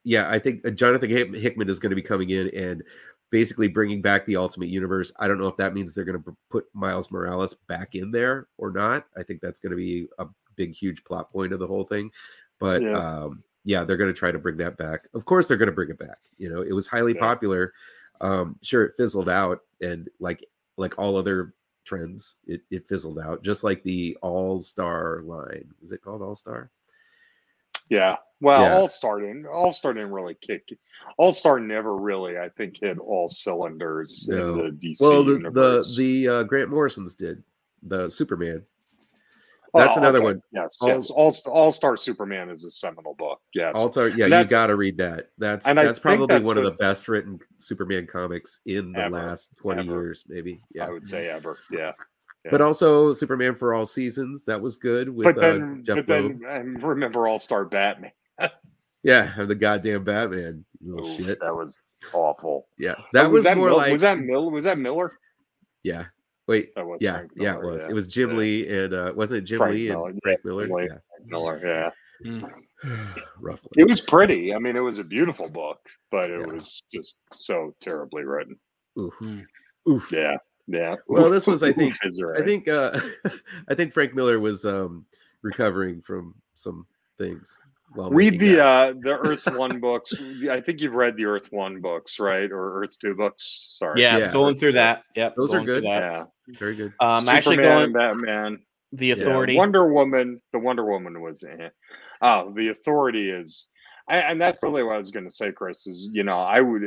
yeah, I think uh, Jonathan Hickman is going to be coming in and basically bringing back the Ultimate Universe. I don't know if that means they're going to put Miles Morales back in there or not. I think that's going to be a big, huge plot point of the whole thing. But Yeah. um, yeah, they're going to try to bring that back. Of course, they're going to bring it back. You know, it was highly Yeah. popular. Um, sure, it fizzled out, and like like all other trends, it, it fizzled out. Just like the All Star line, is it called All Star? Yeah. Well, Yeah. All Star didn't. All Star didn't really kick. All Star never really, I think, hit all cylinders No. in the DC Well, the the the uh, Grant Morrison's did the Superman. Oh, that's another okay. one. Yes, All- yes. All All Star Superman is a seminal book. Yes. All Star, yeah, you got to read that. That's and that's probably that's one of the best written Superman comics in the Ever, last twenty ever. years, maybe. Yeah, I would say ever. Yeah. but also Superman for all seasons. That was good with But uh, then, Jeph but Loeb. then, and remember All Star Batman. [LAUGHS] Yeah, the goddamn Batman. Little Ooh, shit. That was awful. Yeah, that Oh, was, that more Mil- like was that Mill? Was that Miller? yeah. Wait, That was yeah, Frank yeah, it was. yeah. It was Jim Yeah. Lee and uh wasn't it Jim Frank Lee Miller, and yeah, Frank Miller? Lee. Yeah. Miller. Yeah. [SIGHS] Rough one. It was pretty. I mean, it was a beautiful book, but it Yeah. was just so terribly written. Oof. Hmm. Oof. Yeah. Yeah. Well, this was, I think- Oof is I think uh [LAUGHS] I think Frank Miller was um recovering from some things. While read the that. uh the Earth One books. I think you've read the Earth One books, right? Or Earth Two books. Sorry. Yeah, Yeah. going through that. Yep, Those are going through good. that. Yeah. Very good. Um, actually Superman, going Batman. the Yeah, authority. Wonder Woman. The Wonder Woman was. Eh. Oh, the Authority is. I, and that's really what I was going to say, Chris. Is you know I would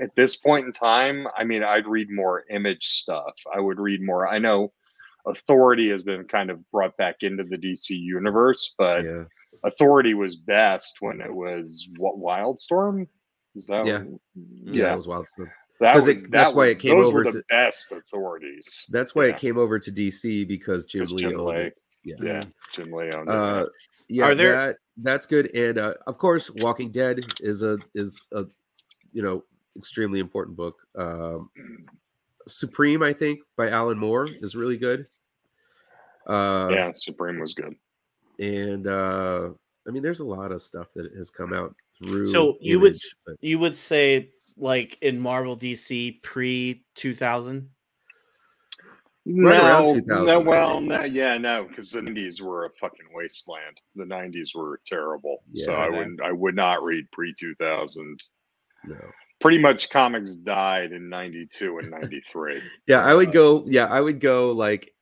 at this point in time. I mean, I'd read more image stuff. I would read more. I know Authority has been kind of brought back into the DC universe, but yeah. Authority was best when it was what Wildstorm. Is that Yeah. yeah, it was Wildstorm. That 'Cause it- was that's that why was, it came those over were the to- best authorities. That's why Yeah. it came over to DC because Jim Because Lee Jim Lee. Yeah. Yeah, Jim Lee owned it. Uh, yeah, Are there- that that's good, and uh, of course, Walking Dead is a is a you know extremely important book. Um, Supreme, I think, by Alan Moore is really good. Uh, yeah, Supreme was good. and uh, I mean, there's a lot of stuff that has come out through. So you would but- You would say like in Marvel DC pre two thousand. Right around no, 2000, no, well, no, yeah, no, because the nineties were a fucking wasteland. The nineties were terrible. so I okay. wouldn't, I would not read pre two thousand. no. Pretty much, comics died in ninety two and [LAUGHS] ninety three. Yeah, I would go. Yeah, I would go like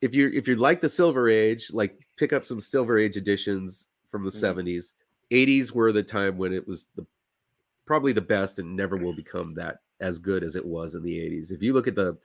if you if you like the Silver Age, like pick up some Silver Age editions from the Mhm. seventies. Eighties were the time when it was the probably the best and never will become that as good as it was in the eighties. If you look at the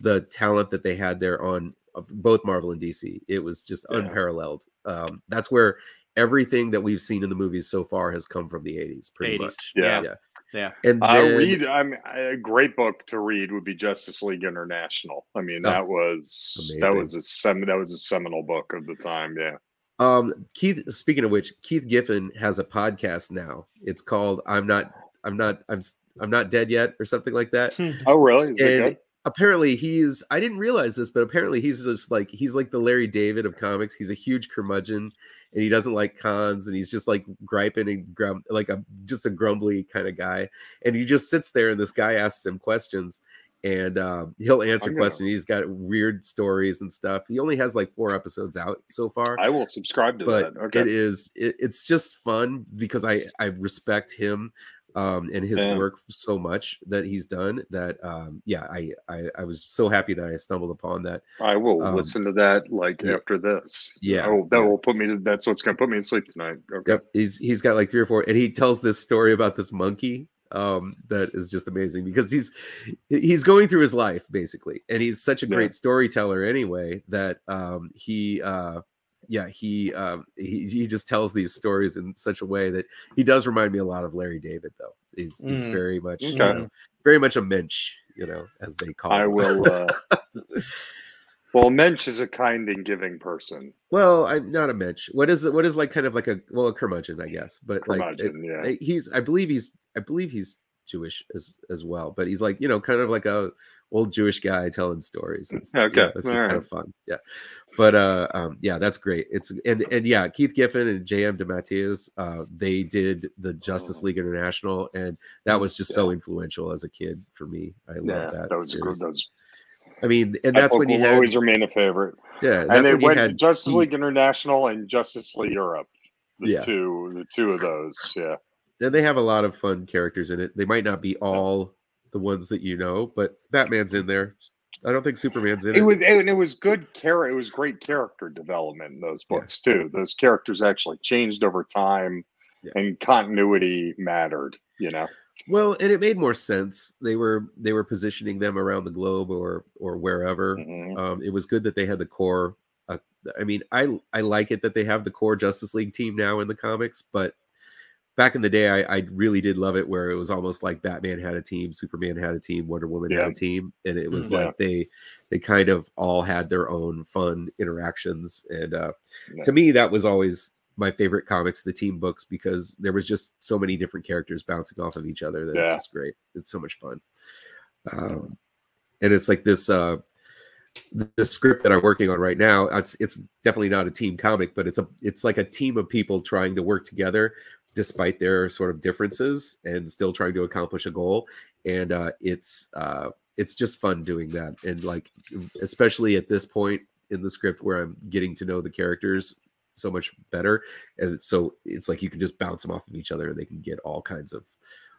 the talent that they had there on uh, both Marvel and DC, it was just Yeah. unparalleled. Um, that's where everything that we've seen in the movies so far has come from the eighties, pretty Eighties. much. Yeah. Yeah. Yeah. And I then, read. I mean, a great book to read would be Justice League International. I mean, Oh, that was that was a sem- that was a seminal book of the time. Yeah. Um, Keith. Speaking of which, Keith Giffen has a podcast now. It's called "I'm Not, I'm Not, I'm, I'm Not Dead Yet" or something like that. Oh, really? Is And good? apparently, he's. I didn't realize this, but apparently, he's just like he's like the Larry David of comics. He's a huge curmudgeon, and he doesn't like cons, and he's just like griping and grum, like a just a grumbly kind of guy. And he just sits there, and this guy asks him questions. And um, he'll answer questions. He's got weird stories and stuff. He only has like four episodes out so far I will subscribe to but that. Okay. it is it, it's just fun because i i respect him um and his Yeah. work so much that he's done that um yeah I, I i was so happy that i stumbled upon that I will um, listen to that like yeah. after this. Yeah, will, that yeah. will put me to. That's what's going to put me to sleep tonight. Okay. yep he's he's got like three or four and he tells this story about this monkey um that is just amazing because he's he's going through his life basically and he's such a Yeah. great storyteller anyway that um he uh yeah he um he, he just tells these stories in such a way that he does remind me a lot of larry david though he's, he's Mhm. very much you Okay. know, very much a mensch you know as they call I him. will. Uh, [LAUGHS] well, Mensch is a kind and giving person. well i'm not a mensch What is what is like kind of like a well a curmudgeon i guess but like it- yeah. He's i believe he's i believe he's jewish as as well but he's like you know kind of like a old jewish guy telling stories it's, [LAUGHS] yeah, Okay, it's just kind of fun yeah but uh um yeah that's great it's and and yeah keith giffen and jm dematteis uh they did the justice Oh. league international and that was just so influential as a kid for me i love Yeah, that, that was a good. series. That was, i mean and that's when you had always remain a favorite. yeah And they went had Justice League International and Justice League Europe. The Yeah. two, the two of those. Yeah. and they have a lot of fun characters in it. They might not be all the ones that you know, but Batman's in there. I don't think Superman's in it. It was and it was good care. It was great character development in those Yeah. books too. Those characters actually changed over time, Yeah. and continuity mattered. You know. well, and it made more sense. They were they were positioning them around the globe or or wherever. Mhm. Um, it was good that they had the core. Uh, I mean, I I like it that they have the core Justice League team now in the comics, but back in the day, I, I really did love it where it was almost like Batman had a team, Superman had a team, Wonder Woman had a team, and it was Yeah. like they they kind of all had their own fun interactions. And uh, Yeah. to me, that was always my favorite comics, the team books, because there was just so many different characters bouncing off of each other. That's Yeah. just great. It's so much fun. Um, and it's like this uh the script that I'm working on right now, it's it's definitely not a team comic, but it's a it's like a team of people trying to work together despite their sort of differences and still trying to accomplish a goal. And uh it's uh it's just fun doing that. And like especially at this point in the script where I'm getting to know the characters so much better. And so it's like you can just bounce them off of each other and they can get all kinds of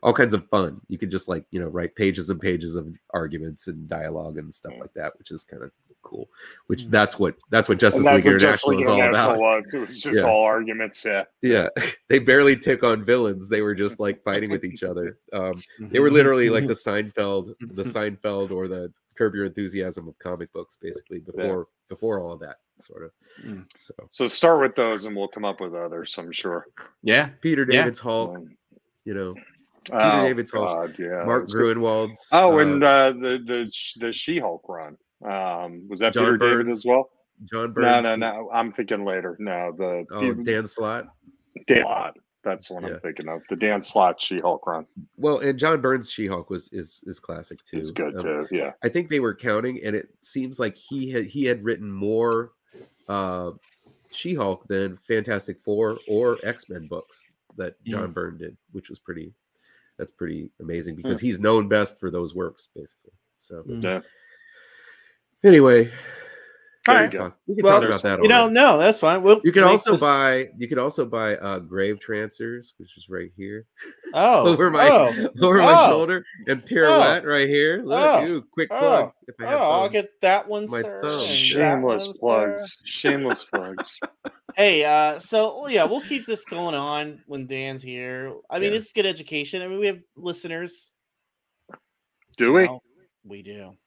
all kinds of fun. You can just like, you know, write pages and pages of arguments and dialogue and stuff like that, which is kind of cool. Which that's what that's what Justice And League that's what Justice League is all International about. was. It was just Yeah. all arguments. Yeah. Yeah. [LAUGHS] They barely took on villains. They were just like fighting with each other. Um, they were literally like the Seinfeld, the [LAUGHS] Seinfeld or the Curb Your Enthusiasm of comic books, basically before before all of that. sort of. Mm. So So start with those, and we'll come up with others. I'm sure. Yeah. Peter Yeah. David's Hulk, Um, you know, oh, David's Hulk. God, yeah. Mark that's good. Gruenwald's. Oh, uh, and uh, the the the She-Hulk run. Um, was that John Peter David Burns. as well? John No, Burns. no, no. I'm thinking later. No, the Oh, Dan Slott. Dan Slott. That's the one Yeah. I'm thinking of. The Dan Slott She-Hulk run Well, and John Byrne's She-Hulk was is is classic too. is good Um, too. Yeah. I think they were counting, and it seems like he had he had written more uh, She-Hulk than Fantastic Four or X Men books that Hmm. John Byrne did, which was pretty. That's pretty amazing because he's known best for those works, basically. So Mm. Yeah. Anyway, All we can talk, we can Well, talk about that. You know, all no, that's fine. We'll you can also this- buy you can also buy uh, Grave Trancers, which is right here oh [LAUGHS] over my oh, over my Oh. shoulder, and Pirouette right here. Look, Oh. ooh, quick Oh. plug. If I oh, have I'll get that one, My sir. thumb. and that Shameless sir. plugs. Shameless plugs. [LAUGHS] [LAUGHS] Hey, uh, so well, yeah, we'll keep this going on when Dan's here. I mean, Yeah. it's good education. I mean, we have listeners. Do we? Well, we do.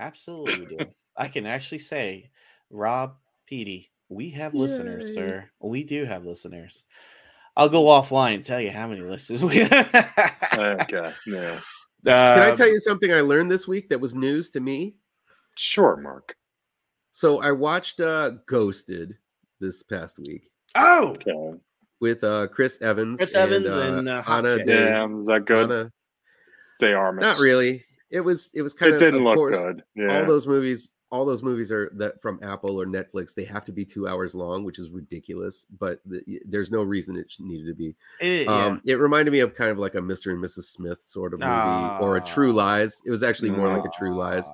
Absolutely, we do. I can actually say, Rob, Petey, we have listeners, sir. We do have listeners. I'll go offline and tell you how many listeners we have. Okay. Yeah. [LAUGHS] Can I tell you something I learned this week that was news to me? Sure, Mark. So I watched uh Ghosted this past week Oh, Okay. with uh Chris Evans. Chris Evans uh, and, uh, Hot Anna Damn, is that good? Anna- De Armas. not really. It was it was kind It of didn't of look course, good. Yeah. All those movies, all those movies are that from Apple or Netflix. They have to be two hours long, which is ridiculous. But the, there's no reason it should- needed to be. it- yeah. Um, it reminded me of kind of like a Mr. and Mrs. Smith sort of movie, or a True Ah. Lies. It was actually more like a True Lies.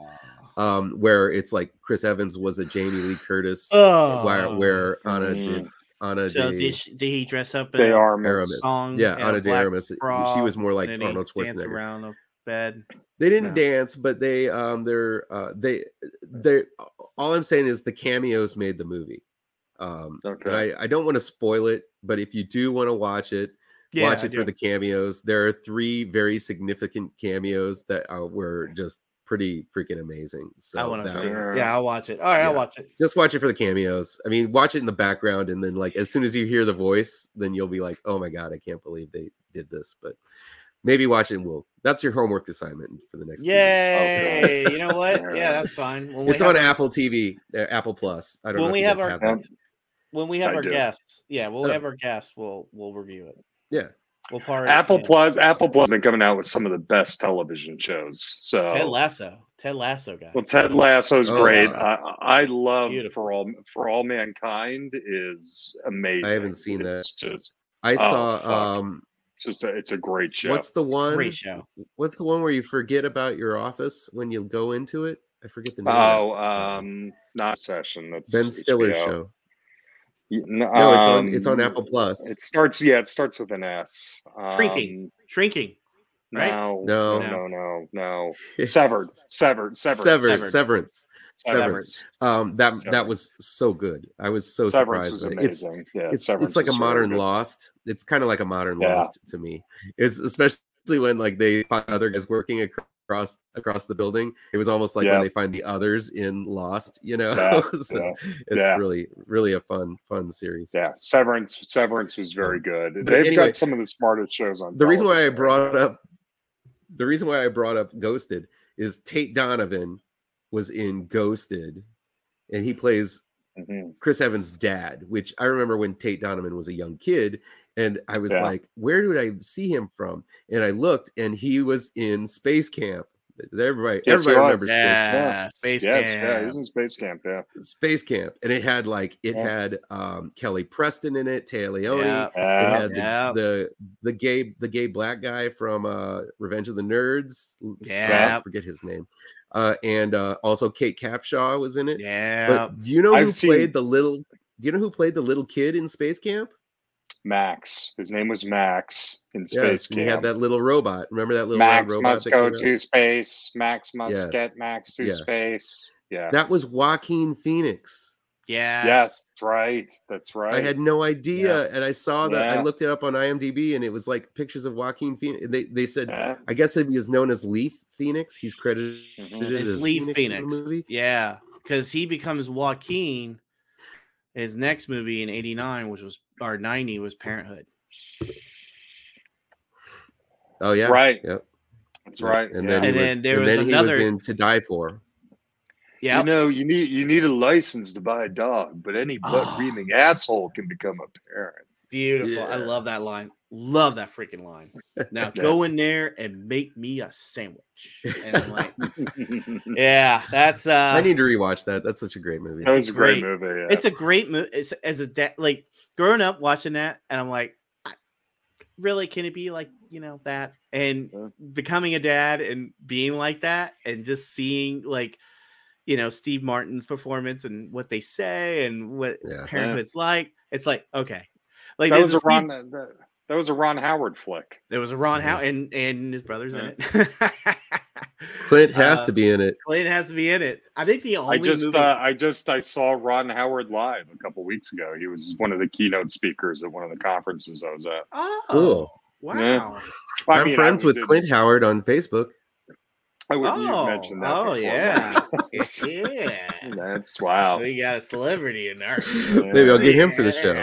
um, where it's like Chris Evans was a Jamie Lee Curtis, Oh, where where Anna did. Anna so de did, she, did he dress up in De a Armas. song Yeah, Anna a de black Armas. She was more like and then he Arnold danced Schwarzenegger. around the bed? They didn't No. dance, but they um they're uh they they all I'm saying is the cameos made the movie. Um Okay. and I, I don't want to spoil it, but if you do want to watch it, watch I it for do. the cameos. There are three very significant cameos that uh, were just pretty freaking amazing. So I want to see. Yeah. Yeah, I'll watch it. All right, I'll watch it. just watch it for the cameos. I mean, watch it in the background, and then like as soon as you hear the voice, then you'll be like, "Oh my god, I can't believe they did this." But maybe watch it. We'll. That's your homework assignment for the next. two weeks. You know what? [LAUGHS] Yeah, that's fine. When It's on have, Apple TV, uh, Apple Plus. I don't When know. we have our- that. when we have I our do. guests. Yeah, when we Oh. have our guests, we'll we'll review it. Yeah, We'll part Apple yeah. Plus. Apple Plus has been coming out with some of the best television shows. So Ted Lasso. Ted Lasso, guys. Well, Ted Lasso's Oh, great. wow. I, I love Beautiful. for all for all mankind is amazing. I haven't seen it's Just I Oh, saw. fuck. um it's just a, it's a great show. What's the one? Great show. What's the one where you forget about your office when you go into it? I forget the name. oh um not session. That's it. Ben Stiller's HBO. show. Y- No, it's on. um, It's on Apple Plus. It starts. Yeah, it starts with an S. Shrinking. Shrinking. Um, right? No, No. no, no, no, no. It's [LAUGHS] Severed, severed, severed, Severed. Severed. Severance. Severance. Um, that that was so good. I was so Severance surprised. was it. It's amazing. yeah, it's it's like a was really modern. Lost. It's kind of like a modern Yeah. Lost to me. It's especially when like they find other guys working across across the building. It was almost like Yeah. when they find the others in Lost. You know, Yeah, [LAUGHS] so it's really really a fun fun series. Yeah, Severance. Severance was very good. But They've anyway, got some of the smartest shows on. The reason why I brought up the reason why I brought up Ghosted is Tate Donovan was in Ghosted, and he plays Mhm. Chris Evans' dad, which I remember when Tate Donovan was a young kid, and I was Yeah. like, "Where did I see him from?" And I looked, and he was in Space Camp. Everybody, Yes, everybody remembers Yeah, Space Yes, Camp. yeah, he was in Space Camp. Yeah, Space, Space Camp, and it had like it Yeah. had um, Kelly Preston in it, Taya Leone. Yeah. It yeah, had the, Yeah. the the gay the gay black guy from uh, Revenge of the Nerds. Yeah. I forget his name. Uh, and uh, also Kate Capshaw was in it. Yeah. But do you know who I've seen- played the little? Do you know who played the little kid in Space Camp? Max. His name was Max in Space Yes, and he had that little robot. Remember that little Max robot must go came out? to space. Max must Yes. get Max to Yeah. space. Yeah. That was Joaquin Phoenix. yes. Yes, that's right. That's right. I had no idea, and I saw that. I looked it up on IMDb, and it was like pictures of Joaquin Phoenix. They they said, Yeah. I guess he was known as Leaf Phoenix. He's credited Mhm. as It's Lee in the Phoenix. movie. Yeah. Because he becomes Joaquin His next movie in '89, which was or '90, was Parenthood. Oh yeah, Right. Yep. That's right. And yeah. then, he And was, then there and was then another- he was in To Die For. Yeah, You know, you need you need a license to buy a dog, but any butt Oh. reaming asshole can become a parent. Beautiful. I love that line. Love that freaking line. Now [LAUGHS] go in there and make me a sandwich. And I'm like, [LAUGHS] yeah, that's uh I need to rewatch that. That's such a great movie. that was a great, great- movie. Yeah. it's a great movie. It's as a dad, like growing up watching that, and I'm like, really, can it be like you know that? And Yeah. becoming a dad and being like that, and just seeing like, you know, Steve Martin's performance and what they say and what Yeah. Parenthood's like. It's like okay, like that there's was a a Steve- Ron. That, that was a Ron Howard flick. There was a Ron Mhm. Howe and and his brothers Yeah. in it. [LAUGHS] Clint has Uh, to be in it. Clint has to be in it. I think the only I just movie. uh, I just I saw Ron Howard live a couple weeks ago. He was one of the keynote speakers at one of the conferences I was at. oh, Cool. wow. I I'm mean, friends with in- Clint Howard on Facebook. I would Oh, mentioned that. oh before, yeah, [LAUGHS] Max. yeah. That's wow. We got a celebrity in there. Maybe I'll get him for the show.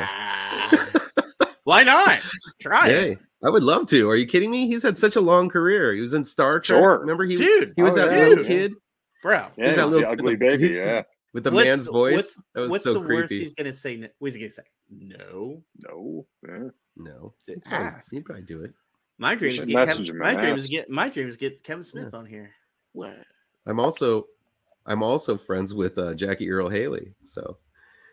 Yeah. Why not? Try it, Hey, I would love to. Are you kidding me? He's had such a long career. He was in Star Trek. Sure. Remember he dude. he was Oh, that yeah. little Yeah. kid Bro, Yeah, He's that little- the ugly the- baby. he- Yeah. with the What's- man's voice. What's, that was what's so the worst creepy. he's gonna say? What's he gonna say? No. No. Yeah. No, To he'd probably, he'd probably do it. My dream is should get Kevin, my and dream is get my dream is get Kevin Smith on here. What? I'm also I'm also friends with uh, Jackie Earle Haley. So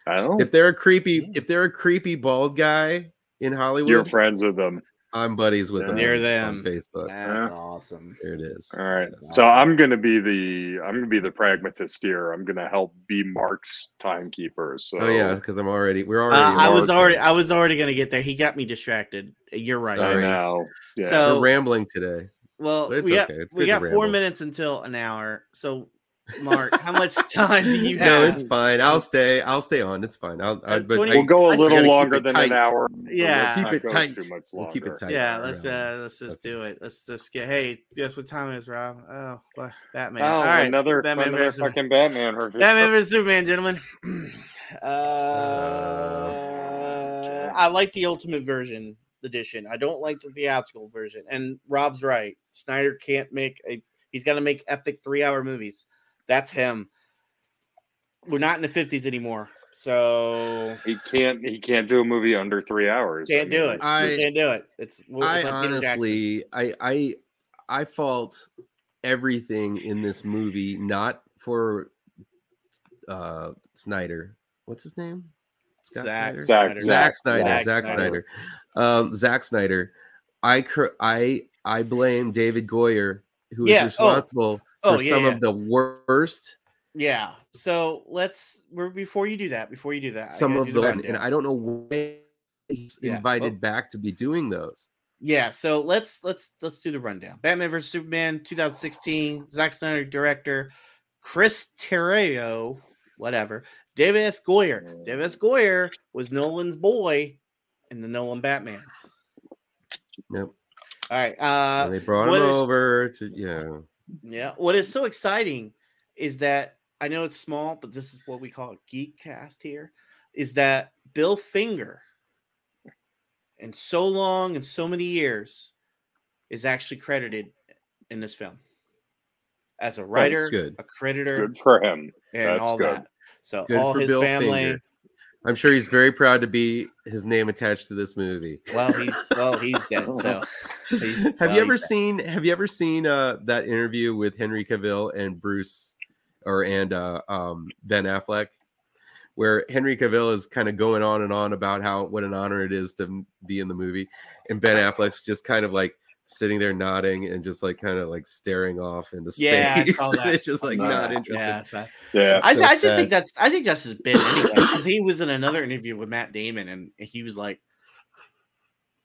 if they're a creepy Yeah. if they're a creepy bald guy in Hollywood, you're friends with them. I'm buddies with them. They're on- them. on Facebook. That's Yeah. awesome. There it is. All right. That's So awesome. I'm gonna be the I'm gonna be the pragmatist here. I'm gonna help be Mark's timekeeper. So Oh yeah, because I'm already we're Uh, already. I was already I was already gonna get there. He got me distracted. You're right. I know. Yeah. So- we're rambling today. Well, it's we got okay. It's we good to got four minutes until an hour. So, Mark, how much [LAUGHS] time do you have? No, it's fine. I'll stay. I'll stay on. It's fine. I'll. I, Uh, but 20 I- we'll go a little longer than tight. an hour. Yeah. let's Keep it tight. Too much We'll keep it tight. yeah, Yeah. let's uh let's just do it. Let's just get. Hey, guess what time it is, Rob? Oh, what? Batman. Oh, All right, another, Batman another versus fucking Batman. Her Batman vs Superman, gentlemen. [CLEARS THROAT] Uh, I like the Ultimate Version edition. I don't like the theatrical version. And Rob's right. Snyder can't make a. He's got to make epic three-hour movies. That's him. We're not in the fifties anymore, so He can't. He can't do a movie under three hours. can't do it. I- can't do it. It's, well, I like honestly, I, I, I fault everything in this movie not for uh Snyder. What's his name? Scott Zack Snyder? Zack- Snyder. Zack Snyder. Zack Zack Snyder. Snyder. Um, Zack Snyder. I cr- I I blame David Goyer, who is Yeah, oh. responsible Oh, for yeah, some yeah. of the worst, Yeah. So let's. We're before you do that. Before you do that, some of the, and I don't know why he's Yeah, invited well- back to be doing those. Yeah, so let's let's let's do the rundown. Batman vs Superman, 2016. Zack Snyder director, Chris Terrio, whatever. David S. Goyer. David S. Goyer was Nolan's boy in the Nolan Batmans. Yep. All right. Uh, and they brought him is- over to yeah. Yeah. What is so exciting is that I know it's small, but this is what we call a geek cast here. Is that Bill Finger, in so long and so many years, is actually credited in this film as a writer, good. a creditor, Good for him. and That's all good. that. So Good all his Bill family. Finger. I'm sure he's very proud to be his name attached to this movie. Well, he's well, he's dead. [LAUGHS] So he's, have well, you ever he's dead. seen have you ever seen uh that interview with Henry Cavill and Bruce or and uh um Ben Affleck where Henry Cavill is kind of going on and on about how what an honor it is to be in the movie and Ben Affleck's just kind of like sitting there nodding and just like kind of like staring off into space. Yeah, I saw [LAUGHS] that. it's just I like saw not that. interested. Yeah, so- Yeah. I, so I just sad. think that's I think that's his bit anyway because he was in another interview with Matt Damon and he was like,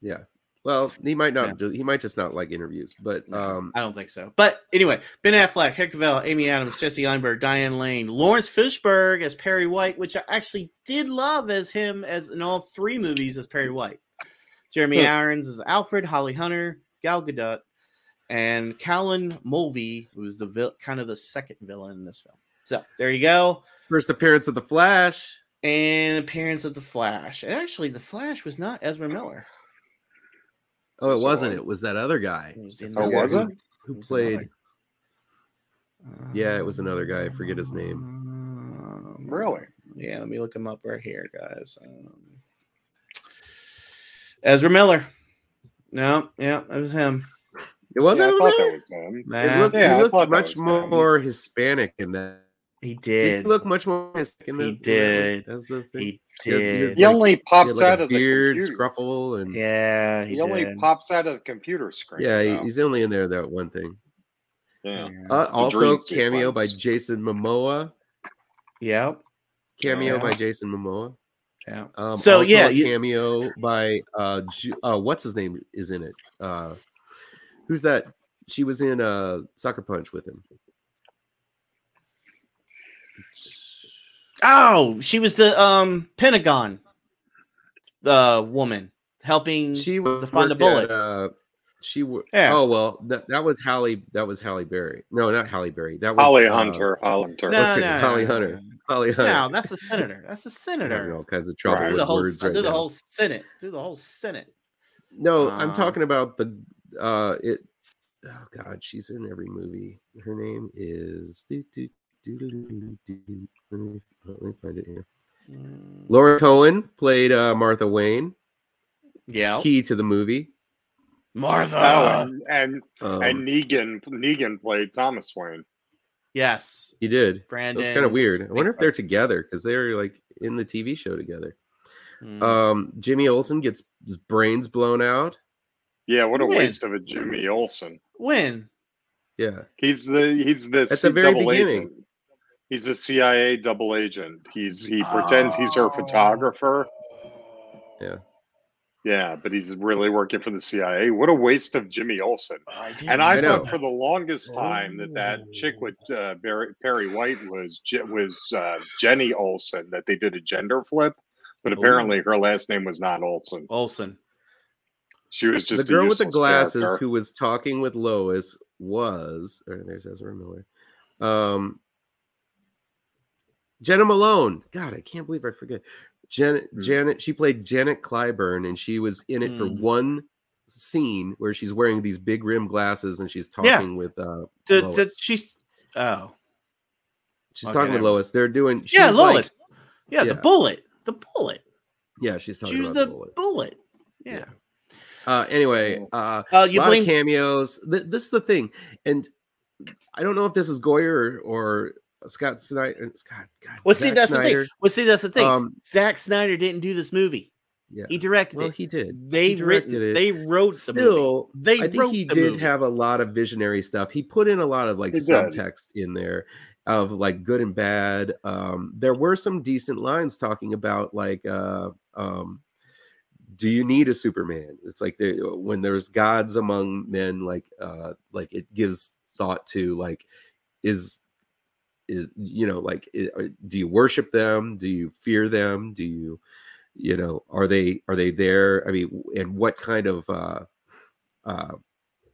Yeah. Well, he might not Yeah. do he might just not like interviews, but um I don't think so. But anyway, Ben Affleck, Henry Cavill, Amy Adams, Jesse Eisenberg, Diane Lane, Laurence Fishburne as Perry White, which I actually did love as him as in all three movies as Perry White. Jeremy. Irons as Alfred, Holly Hunter, Gal Gadot, and Callan Mulvey, who's the vil- kind of the second villain in this film. So there you go. first appearance of the Flash. and appearance of the Flash. And actually, the Flash was not Ezra Miller. Oh, it So wasn't. It was that other guy It was the Oh, another- was it? who it played. another- Yeah, it was another guy. I forget his name. Um, Really? Yeah, let me look him up right here, guys. Um, Ezra Miller. No, yeah, it was him. It wasn't. yeah, I thought really? that was him. It Man, looked, Yeah, he looked much was him. more Hispanic in that. he He did. looked much more Hispanic in He that. in that did. one. That's the thing. He Yeah, you did. did. He like- only He had, pops like, out a of the beard, computer. scruffle, and Yeah, he, He, only pops out of the computer screen. yeah, though. he's only in there that one thing. yeah. Yeah. Uh, also, dream cameo by. Jason Momoa. Yep. Cameo Yeah. by Jason Momoa. Yeah. Um, So, also yeah, a you- cameo by uh, Ju- uh, what's his name is in it? Uh, who's that? She was in uh, Sucker Punch with him. Oh, she was the um Pentagon, the woman helping She was to worked find a at, bullet. uh, she wo- Yeah. Oh well, that, that was Halle. That was Halle Berry. No, not Halle Berry. That was Holly uh, Hunter. Holly Hunter. No, what's her no, name? no, Holly no, Hunter. No. Holly Hunter. No, that's the senator. That's the I'm senator. all kinds of trouble Right. With the whole, words through right the now. whole Senate, through the whole Senate. No, I'm Uh, talking about the uh it oh god, she's in every movie. Her name is doo, doo, doo. let me let me find it here. Mm, Laura Cohan played uh Martha Wayne, Yeah, key to the movie. Martha. Oh, and and, Um, and Negan Negan played Thomas Wayne. Yes, he did. Brandon. That's kind of weird. I wonder if they're together because they're like in the TV show together. Mm. Um Jimmy Olsen gets his brains blown out. Yeah, what a When? waste of a Jimmy Olsen. when. Yeah. He's the he's the At the very beginning. agent. He's a CIA double agent. He's he pretends he's her Oh. photographer. Yeah. Yeah, but he's really working for the CIA. What a waste of Jimmy Olsen. And I, I know. thought for the longest time that that chick with uh, Barry, Perry White was was uh, Jenny Olsen. That they did a gender flip, but Ooh. apparently her last name was not Olsen. Olson. She was just the girl with the glasses character. who was talking with Lois was or there's Ezra Miller. Um Jena Malone. God, I can't believe I forget. Janet Hmm. Janet, she played Janet Klyburn and she was in it for Hmm. one scene where she's wearing these big rim glasses and she's Yeah. talking with uh To, Lois. to, she's oh she's okay, talking with Lois. They're doing yeah, she's like- Lois. yeah, the bullet. The bullet. yeah, she's talking about the the bullet. bullet. Yeah. Uh, anyway, uh, Uh, a you lot blame of cameos. Th- this is the thing, and I don't know if this is Goyer or, or Scott Snyder. Scott, God, Well, see, Zack that's the Snyder. thing. Well, see, that's the thing. Um, Zack Snyder didn't do this movie. yeah, He directed well, it. he did. They he directed written, it. They wrote the movie. Still, They I think wrote he the did movie. have a lot of visionary stuff. He put in a lot of like He did. subtext in there of like good and bad. Um, there were some decent lines talking about like uh, um, do you need a superman it's like the, when there's gods among men like uh like it gives thought to like is is you know like i- uh, do you worship them? Do you fear them? Do you you know are they are they there? I mean and what kind of uh uh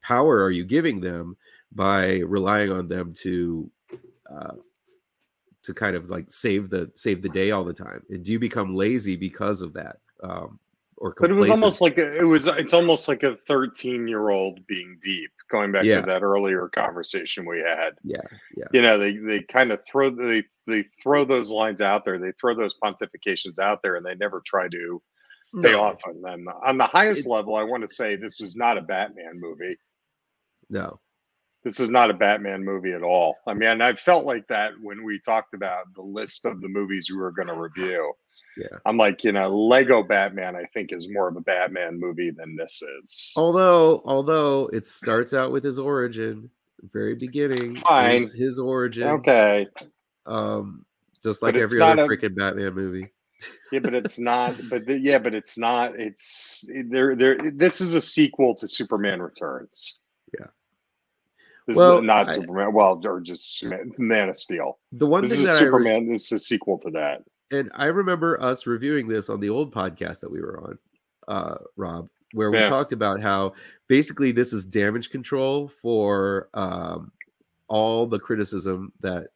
power are you giving them by relying on them to uh to kind of like save the save the day all the time? And do you become lazy because of that? Um or But it was almost like a, it was. It's almost like a thirteen-year-old being deep. Going back Yeah. to that earlier conversation we had. yeah yeah You know, they they kind of throw they they throw those lines out there. They throw those pontifications out there, and they never try to pay no, off on them. On the highest It- level, I want to say this was not a Batman movie. no This is not a Batman movie at all. I mean, I felt like that when we talked about the list of the movies we were going to review. Yeah. I'm like, you know, Lego Batman, I think, is more of a Batman movie than this is. although although it starts out with his origin very beginning Fine. is his origin Okay. um just like every other a- freaking batman movie Yeah, but it's [LAUGHS] not. But the, yeah, but it's not. It's there. There. This is a sequel to Superman Returns. Yeah. This Well, is not I- Superman. Well, or just Man of Steel. the one This thing is that i res- Superman. this is a sequel to that. And I remember us reviewing this on the old podcast that we were on, uh, Rob, where we Yeah. talked about how basically this is damage control for um, all the criticism that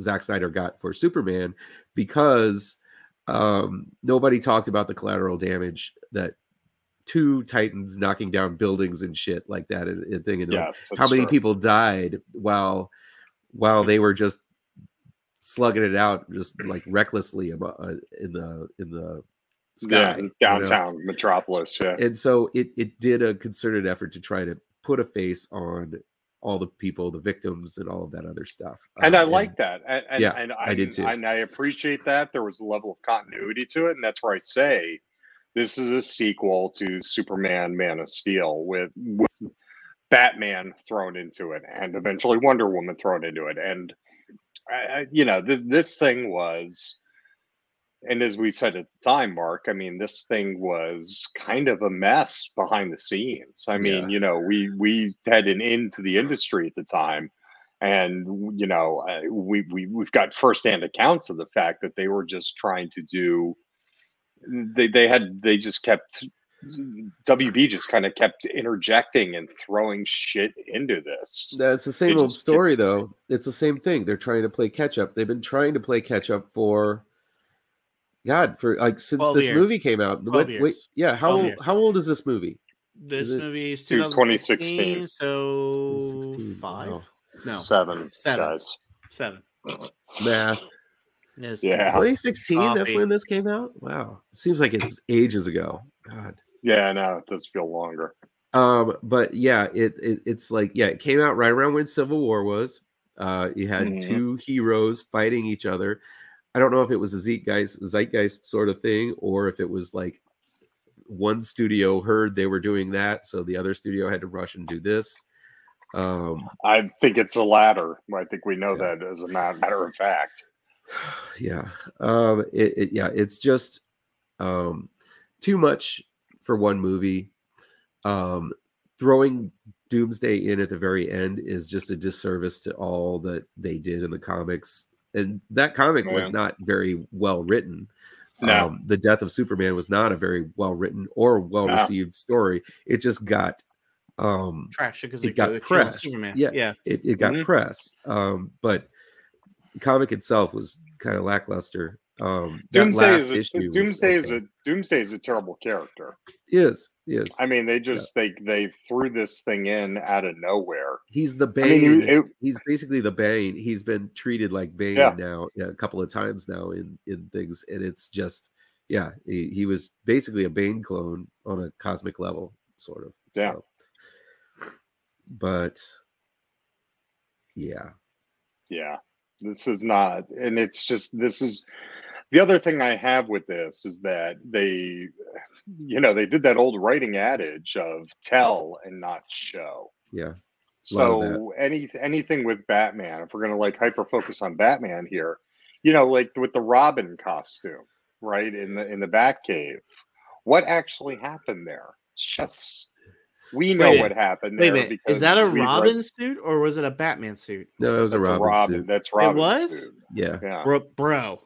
Zack Snyder got for Superman because Um, nobody talked about the collateral damage that two titans knocking down buildings and shit like that and, and thing. And Yes. how many true. people died while while they were just slugging it out, just like recklessly abo- uh, in the in the sky, Yeah, you know? downtown metropolis. Yeah. and so it it did a concerted effort to try to put a face on all the people, the victims, and all of that other stuff. and I Um, like that. And, and, Yeah, and I did too. And I appreciate that. There was a level of continuity to it. And that's where I say this is a sequel to Superman Man of Steel with, with Batman thrown into it and eventually Wonder Woman thrown into it. And, I, you know, this, this thing was. And as we said at the time, Mark, I mean, this thing was kind of a mess behind the scenes. I mean, Yeah. you know, we we had an end to the industry at the time, and you know we, we we've got firsthand accounts of the fact that they were just trying to do they they had they just kept WB just kind of kept interjecting and throwing shit into this. That's the same It old just- it- story, though. It's the same thing. They're trying to play catch up. They've been trying to play catch up for God for like since this years. movie came out. 12 What, wait, years. yeah, how old, how old is this movie? This it movie is to 2016, 2016? so 2016, five. wow. No, Seven, Seven. guys. seven. Math. Yes. Yeah. 2016. That's when this came out. Wow, seems like it's ages ago. God. Yeah, no, it does feel longer. Um, but yeah, it, it it's like yeah, it came out right around when Civil War was. Uh, you had Mhm. two heroes fighting each other. I don't know if it was a zeitgeist, zeitgeist sort of thing, or if it was like one studio heard they were doing that, so the other studio had to rush and do this. Um, I think it's the latter. I think we know Yeah. that as a matter of fact. [SIGHS] yeah um it, it yeah it's just um too much for one movie um throwing doomsday in at the very end is just a disservice to all that they did in the comics and that comic was not very well written No. um, the death of superman was not a very well written or well received story it just got um Trash because It they got killed pressed. Superman. Yeah. yeah. it, it got Mhm. press um but the comic itself was kind of lackluster um Doomsday is a, Doomsday is a Doomsday is a terrible character. is is I mean, they just they they threw this thing in out of nowhere. he's the I bane mean, it, he's basically the bane he's been treated like bane Yeah. now yeah, a couple of times now in in things and it's just yeah he, he was basically a bane clone on a cosmic level sort of Yeah. so. but yeah yeah, this is not, and it's just this is the other thing I have with this is that they, you know, they did that old writing adage of tell and not show. yeah So any anything with Batman, if we're gonna like hyper focus on Batman here, you know, like with the Robin costume, right in the in the Batcave, what actually happened there? Just we know Wait what happened Wait a there. minute. because Is that a we read- Robin suit or was it a Batman suit? no it was That's a robin, suit. That's Robin. It was? Suit. yeah Yeah. Bro, bro.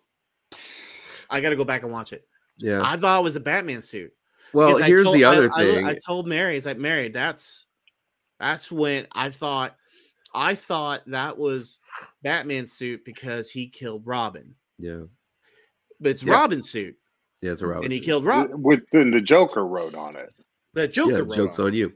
I got to go back and watch it. yeah I thought it was a Batman suit. well I here's told- the other I, thing I, told Mary, "Is like Mary, that's that's when I thought I thought that was Batman suit because he killed Robin, yeah but it's Yeah. Robin's suit, yeah it's a robin and he suit. killed Robin. With then the Joker wrote on it. The Joker. yeah, wrote jokes on. on you.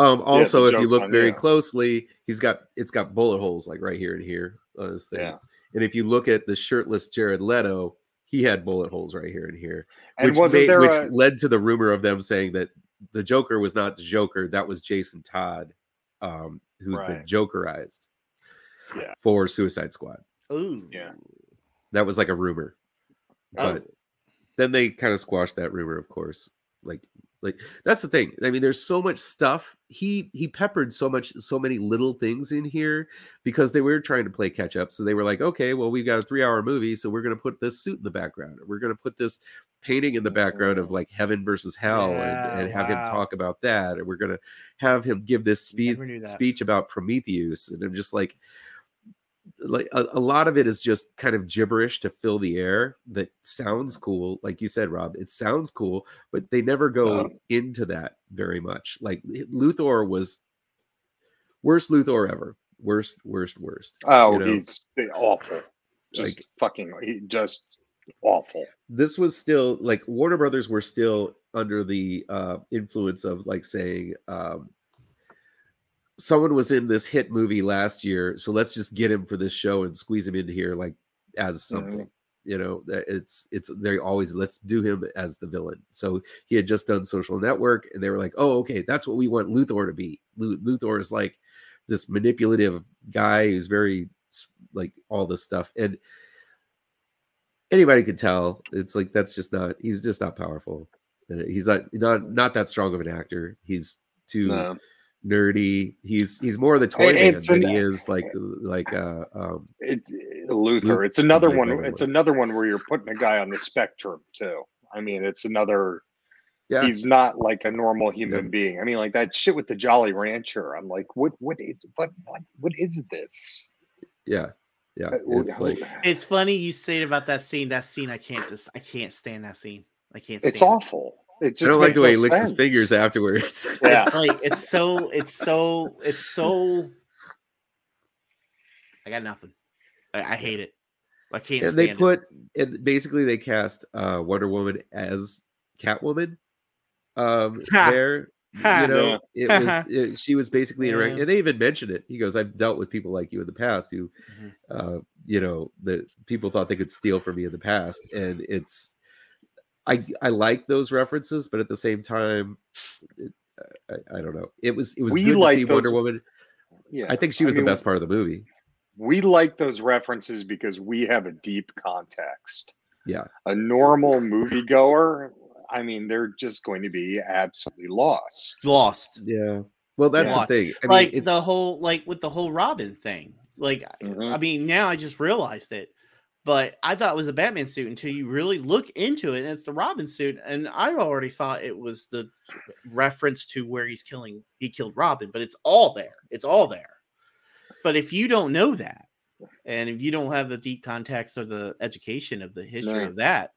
Um, also, if you look very you. closely, he's got it's got bullet holes like right here and here on his thing. Yeah. And if you look at the shirtless Jared Leto, he had bullet holes right here and here, And which wasn't made, there which a, led to the rumor of them saying that the Joker was not the Joker, that was Jason Todd, um, who's been Jokerized Yeah. for Suicide Squad. Ooh. Yeah. That was like a rumor, Oh. but then they kind of squashed that rumor, of course. Like, like that's the thing. I mean, there's so much stuff. He he peppered so much, so many little things in here because they were trying to play catch up. So they were like, okay, well, we've got a three hour movie, so we're gonna put this suit in the background. We're gonna put this painting in the background of oh. like heaven versus hell, Yeah, and, and have him talk about that. And we're gonna have him give this speech Never knew that. speech about Prometheus, and I'm just like like a, a lot of it is just kind of gibberish to fill the air that sounds cool like you said rob it sounds cool but they never go Um, into that very much like luthor was worst luthor ever worst worst worst oh, you know, he's awful. Just Like- fucking, he just awful. this was still like Warner Brothers were still under the uh, influence of like saying um, someone was in this hit movie last year, so let's just get him for this show and squeeze him into here like as something. You know, it's it's they always let's do him as the villain. So he had just done Social Network, and they were like, "Oh, okay, that's what we want Luthor to be." Lu- Luthor is like this manipulative guy who's very like all this stuff, and anybody could tell it's like that's just not he's just not powerful. Uh, He's not not not that strong of an actor. He's too No. Nerdy. He's he's more the toy It- man it's than an- he is like like uh um It's Luther. Luth- It's another Blake one. It's another one where you're putting a guy on the spectrum too. I mean, it's another. yeah He's not like a normal human Yeah. being. I mean, like that shit with the Jolly Rancher. I'm like, what? What is? What? What, what is this? yeah yeah Uh, it's like It's funny you say it about that scene. That scene, I can't just, I can't stand that scene. I can't. Stand It's it. awful. It I just don't like the way no he licks his sense. fingers afterwards. Yeah. It's like it's so, it's so, it's so. I got nothing. I, I hate it. I can't and stand they it. put and basically they cast uh Wonder Woman as Catwoman um [LAUGHS] there you know it was it, she was basically interacting Yeah. and they even mentioned it he goes i've dealt with people like you in the past who Mhm. uh you know that people thought they could steal from me in the past and it's i i like those references but at the same time it, I, I don't know it was it was We good like to see wonder woman Yeah. i think she I was mean, the best part of the movie We like those references because we have a deep context. yeah A normal moviegoer, I mean, they're just going to be absolutely lost. lost. yeah well that's Yeah. the thing I mean, like the whole, like with the whole Robin thing. Like, Mhm. I mean, now I just realized it. But I thought it was a Batman suit until you really look into it, and it's the Robin suit. And I already thought it was the reference to where he's killing, he killed Robin. But it's all there. It's all there. But if you don't know that, and if you don't have the deep context or the education of the history No. of that,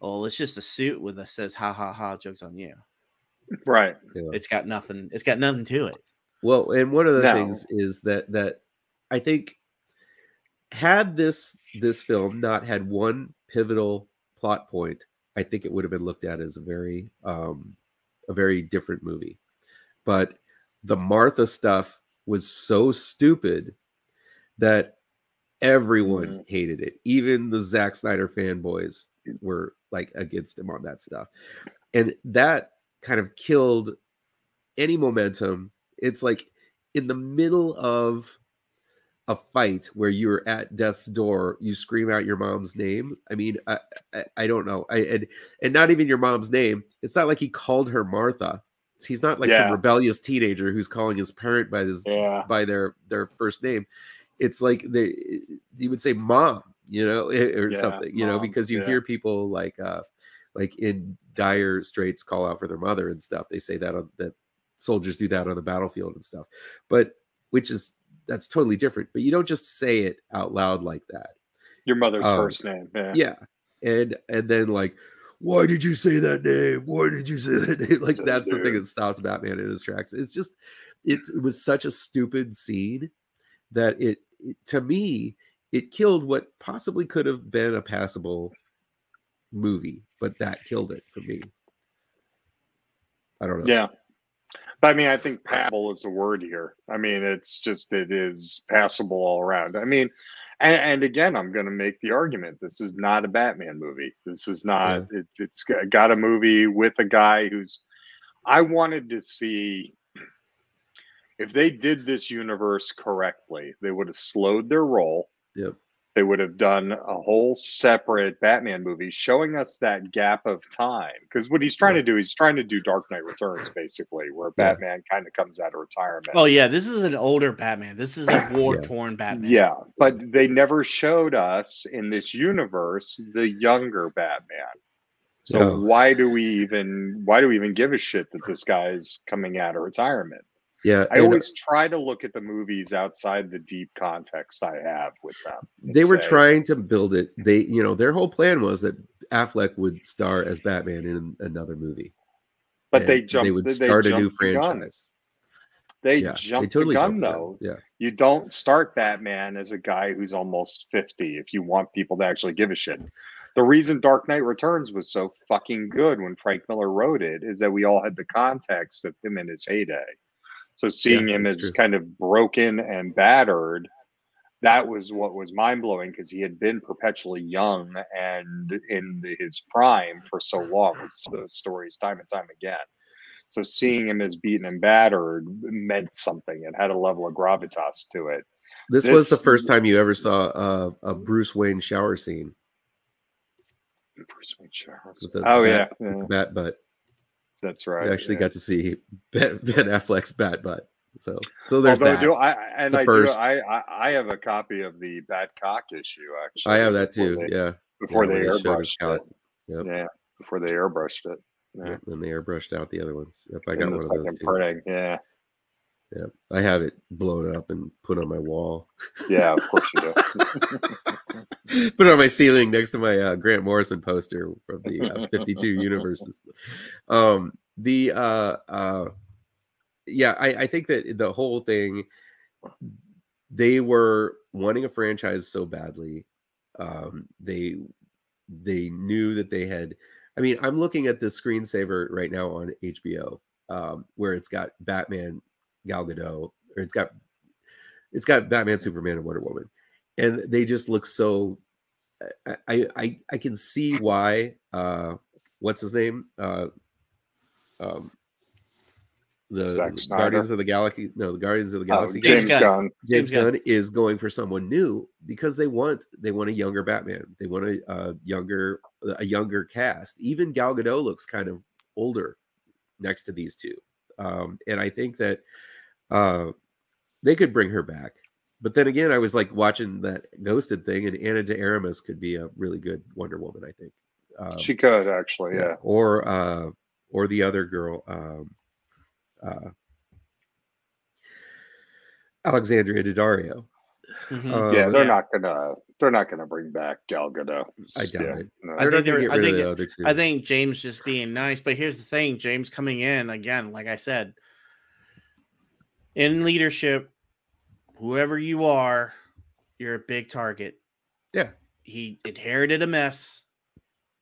well, it's just a suit with a says "ha ha ha" jokes on you. Right. yeah. It's got nothing. It's got nothing to it. Well, and one of the No. things is that that I think had this this film not had one pivotal plot point, I think it would have been looked at as a very um a very different movie. But the Martha stuff was so stupid that everyone Mhm. hated it. Even the Zack Snyder fanboys were like against him on that stuff. And that kind of killed any momentum. It's like in the middle of a fight where you're at death's door, you scream out your mom's name. I mean, I, I, I don't know. I and and not even your mom's name. It's not like he called her Martha. He's not like Yeah. some rebellious teenager who's calling his parent by his Yeah. by their their first name. It's like they you would say mom, you know, or Yeah, something, you know, because you hear people like uh like in dire straits call out for their mother and stuff. They say that on that soldiers do that on the battlefield and stuff. But which is that's totally different. But you don't just say it out loud like that. Your mother's Um, first name. Yeah. Yeah. And and then like why did you say that name? Why did you say that name? [LAUGHS] Like Just that's the thing that stops Batman in his tracks. It's just it, it was such a stupid scene that it, it to me it killed what possibly could have been a passable movie, but that killed it for me. I don't know. Yeah. I mean, I think passable is the word here. I mean, it's just, it is passable all around. I mean, and, and again, I'm going to make the argument this is not a Batman movie. This is not, it's, it's got- got a movie with a guy who's, I wanted to see if they did this universe correctly, they would have slowed their roll. Yep. They would have done a whole separate Batman movie showing us that gap of time. Because what he's trying to do, he's trying to do Dark Knight Returns, basically, where Yeah. Batman kind of comes out of retirement. Oh yeah, this is an older Batman. This is a [CLEARS THROAT] war torn Batman. Yeah, but they never showed us in this universe the younger Batman. So No. why do we even why do we even give a shit that this guy's coming out of retirement? Yeah. I always try to look at the movies outside the deep context I have with them. they were say, trying to build it. They, you know, their whole plan was that Affleck would star as Batman in another movie. but and they jumped. They would they start a new jumped the franchise. They yeah, jumped totally the gun jumped the gun. though. Yeah, You don't start Batman as a guy who's almost fifty if you want people to actually give a shit. The reason Dark Knight Returns was so fucking good when Frank Miller wrote it is that we all had the context of him in his heyday. So seeing him as true. kind of broken and battered, that was what was mind blowing because he had been perpetually young and in the, his prime for so long with those stories time and time again. So seeing him as beaten and battered meant something. It had a level of gravitas to it. This, was the first time you ever saw uh, a Bruce Wayne shower scene. Bruce Wayne. With the Oh bat- yeah, yeah, Bat butt. That's right. You actually yeah. got to see [LAUGHS] Ben, ben Affleck's bat butt. So, so there's Although that. do I and I do. I, I I have a copy of the Bad Cock issue actually. I have that too. they- yeah. Before Yeah, they airbrushed it. Yep. Yeah, before they airbrushed it. Yeah. Yep, And they airbrushed out the other ones. Yep, I got one of those printing. Yeah, Yep. I have it blown up and put on my wall. yeah, of course you do. [LAUGHS] put it on my ceiling next to my uh, Grant Morrison poster from the uh, 52 universes. Um, the uh, uh, yeah, I, I think that the whole thing, they were wanting a franchise so badly. Um, they they knew that they had. I mean, I'm looking at the screensaver right now on HBO, um, where it's got Batman, Gal Gadot, or it's got it's got Batman, Superman, and Wonder Woman, and they just look so. I I I, I can see why. Uh, what's his name? Uh, um, the Guardians of the Galaxy. No, the Guardians of the Oh, Galaxy. James, James Gunn. Gunn. James James Gunn. Gunn is going for someone new because they want they want a younger Batman. They want a, uh younger a younger cast. Even Gal Gadot looks kind of older next to these two, um, and I think that uh, they could bring her back. But then again, I was like watching that Ghosted thing, and Ana de Armas could be a really good Wonder Woman. I think. Um, She could actually, yeah. Or uh, or the other girl. Um, uh, Alexandria Daddario. Mhm. Uh, yeah, they're yeah. not gonna they're not gonna bring back Gal Gadot. I doubt Yeah, it. no. I They're not think they're- get I rid of think the it- other two. I think James just being nice, but here's the thing: James coming in again, like I said, in leadership, whoever you are, you're a big target. Yeah. he inherited a mess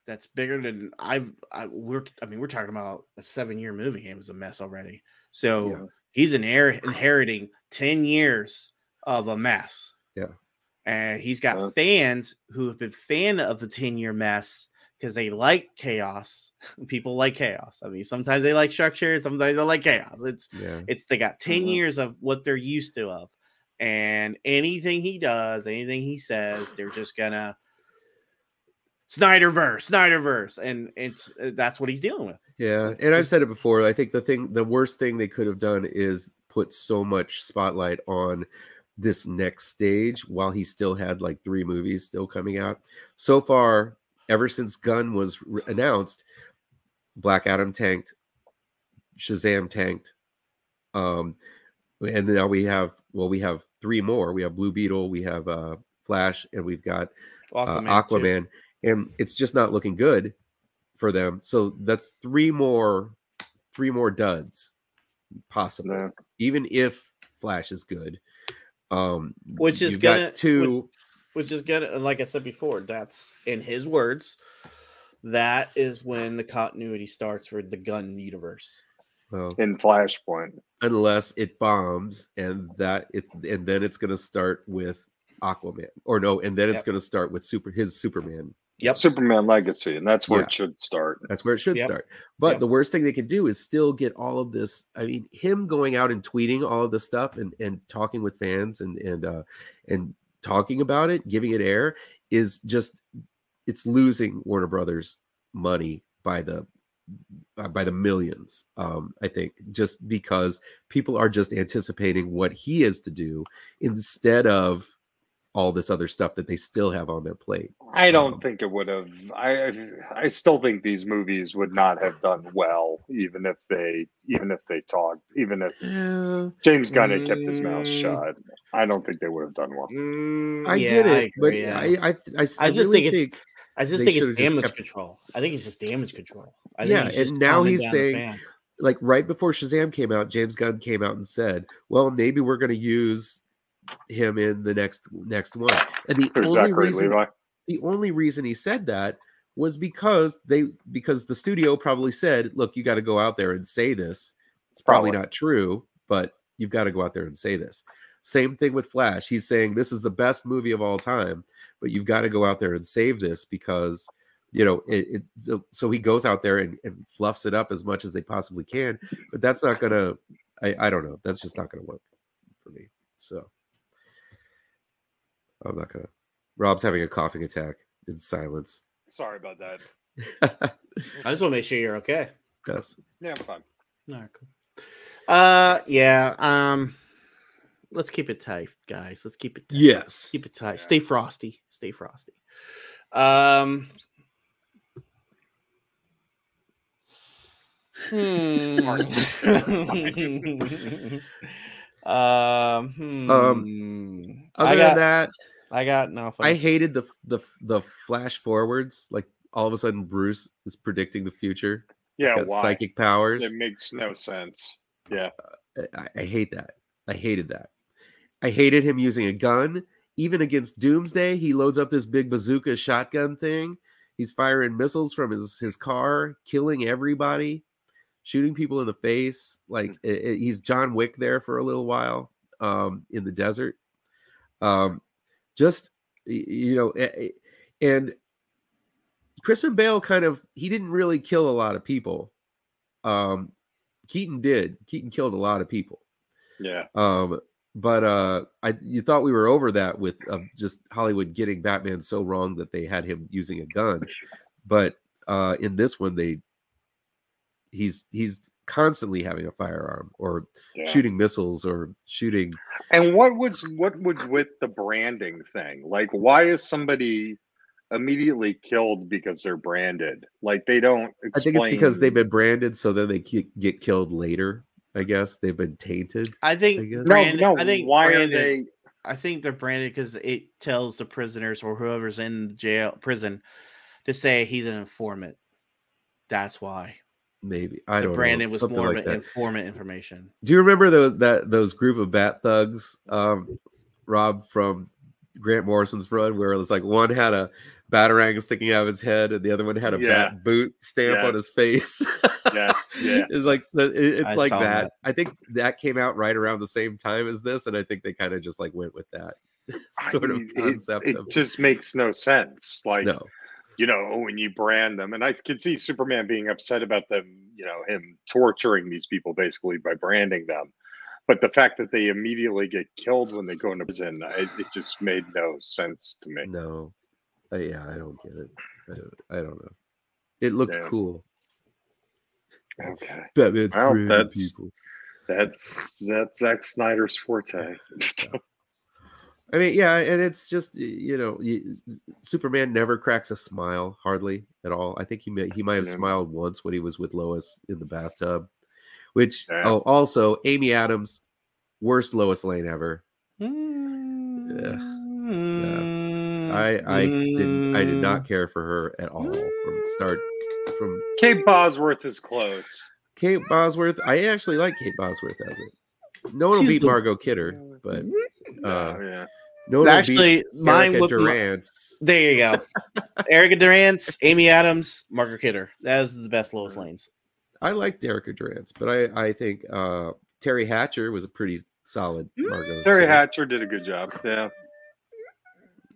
that's bigger than I've. I, we're, I mean, we're talking about a seven-year movie. It was a mess already. So Yeah. he's an heir inheriting ten years of a mess. Yeah. and he's got Yeah. fans who have been fan of the ten-year mess because they like chaos. [LAUGHS] People like chaos. I mean, sometimes they like structure, sometimes they like chaos. It's yeah. it's they got 10 Mhm. years of what they're used to of. And anything he does, anything he says, they're just gonna Snyderverse, Snyderverse, and it's uh, that's what he's dealing with. Yeah, It's and I've said it before. I think the thing, the worst thing they could have done is put so much spotlight on this next stage while he still had like three movies still coming out. So far, ever since Gunn was re- announced, Black Adam tanked, Shazam tanked, um, and now we have well, we have three more. We have Blue Beetle, we have uh, Flash, and we've got uh, Aquaman, and it's just not looking good for them. So that's three more, three more duds, possible. Yeah. Even if Flash is good, um, Which is gonna- two. which is good. And like I said before, that's in his words. That is when the continuity starts for the Gunn universe. well, in Flashpoint. unless it bombs, and that it's and then it's going to start with Aquaman, or no, and then it's Yep. going to start with super his Superman. Yep. Superman Legacy, and that's where Yeah. it should start. That's where it should Yep. start. But Yep. the worst thing they can do is still get all of this. I mean, him going out and tweeting all of this stuff and and talking with fans and and uh and talking about it, giving it air is just it's losing Warner Brothers money by the uh, by the millions. Um, I think just because people are just anticipating what he is to do instead of all this other stuff that they still have on their plate. I don't Um, think it would have. I I- I still think these movies would not have done well, even if they even if they talked, even if Yeah. James Gunn had kept his mouth Mm. shut. I don't think they would have done well. I Yeah, get it, but agree, yeah. I, I, I, I, I just really think it's- I just think it's damage kept- control. I think it's just damage control. I Yeah, he's and now he's saying- like right before Shazam came out, James Gunn came out and said, "Well, maybe we're going to use him in the next next one." And the [LAUGHS] There's only reason, Levi. the only reason he said that was because they because the studio probably said, "Look, you got to go out there and say this." It's probably, Probably. not true, but you've got to go out there and say this. Same thing with Flash. He's saying this is the best movie of all time, but you've got to go out there and save this because you know it. it so, so he goes out there and, and fluffs it up as much as they possibly can, but that's not gonna. I, I don't know. That's just not gonna work for me. So I'm not gonna. Rob's having a coughing attack in silence. Sorry about that. [LAUGHS] I just want to make sure you're okay. yes. Yeah, I'm fine. All right, cool. Uh, yeah. Um, let's keep it tight, guys. Let's keep it. Tight. Yes. Keep it tight. Yeah. Stay frosty. Stay frosty. Um. [LAUGHS] Hmm. [LAUGHS] um, hmm. Other I than that, I got nothing. I hated the the the flash forwards. Like all of a sudden, Bruce is predicting the future. Yeah, got why? psychic powers. It makes no sense. Yeah. I, I hate that. I hated that. I hated him using a gun. Even against Doomsday, he loads up this big bazooka shotgun thing. He's firing missiles from his, his car, killing everybody, shooting people in the face. Like Hmm. it- it- he's John Wick there for a little while um, in the desert. Um, just you know, and Christian Bale kind of he didn't really kill a lot of people. Um, Keaton did. Keaton killed a lot of people. Yeah. Um, but uh, I you thought we were over that with uh, just Hollywood getting Batman so wrong that they had him using a gun. [LAUGHS] But uh, in this one, they he's he's constantly having a firearm or yeah. shooting missiles or shooting. And what was what was with the branding thing? Like, why is somebody immediately killed because they're branded? Like, they don't. I think it's because they've been branded, so then they get killed later. I guess they've been tainted. I I think guess. No, no. I think why branded, are they? I think they're branded because it tells the prisoners or whoever's in jail prison to say he's an informant. That's why Maybe I the don't branding know. was something more like of an that. informant information. Do you remember those that those group of bat thugs, um, Rob from Grant Morrison's run, where it was like one had a batarang sticking out of his head and the other one had a Yeah. bat boot stamp on his face. Yes, yeah. [LAUGHS] it's like so it- it's I like that. that. I think that came out right around the same time as this, and I think they kind of just like went with that [LAUGHS] I sort of mean, it- concept. It, of, just makes no sense. Like, no, you know, when you brand them, and I can see Superman being upset about them, you know, him torturing these people basically by branding them. But the fact that they immediately get killed when they go into prison, it, it just made no sense to me. no, Uh, yeah, I don't get it. I don't, I don't know. It looked Yeah. cool. Okay, Batman's Well, that's- people. that's that's Zack Snyder's forte. [LAUGHS] I mean, yeah, and it's just you know, y- Superman never cracks a smile hardly at all. I think he may, he might have Yeah. smiled once when he was with Lois in the bathtub. Which Yeah. oh, also Amy Adams, worst Lois Lane ever. I I didn't I did not care for her at all from start from Kate Bosworth is close. Kate Bosworth. I actually like Kate Bosworth as it. No one will beat the- Margot Kidder, but No, [LAUGHS] uh, yeah. No Actually, will beat mine Erica would Durance. There you go. [LAUGHS] Erica Durance, Amy Adams, Margaret Kidder. That is the best Lois Lanes. I like Erica Durance, but I I think uh, Teri Hatcher was a pretty solid Margot. Teri Kidder. Hatcher did a good job. Yeah,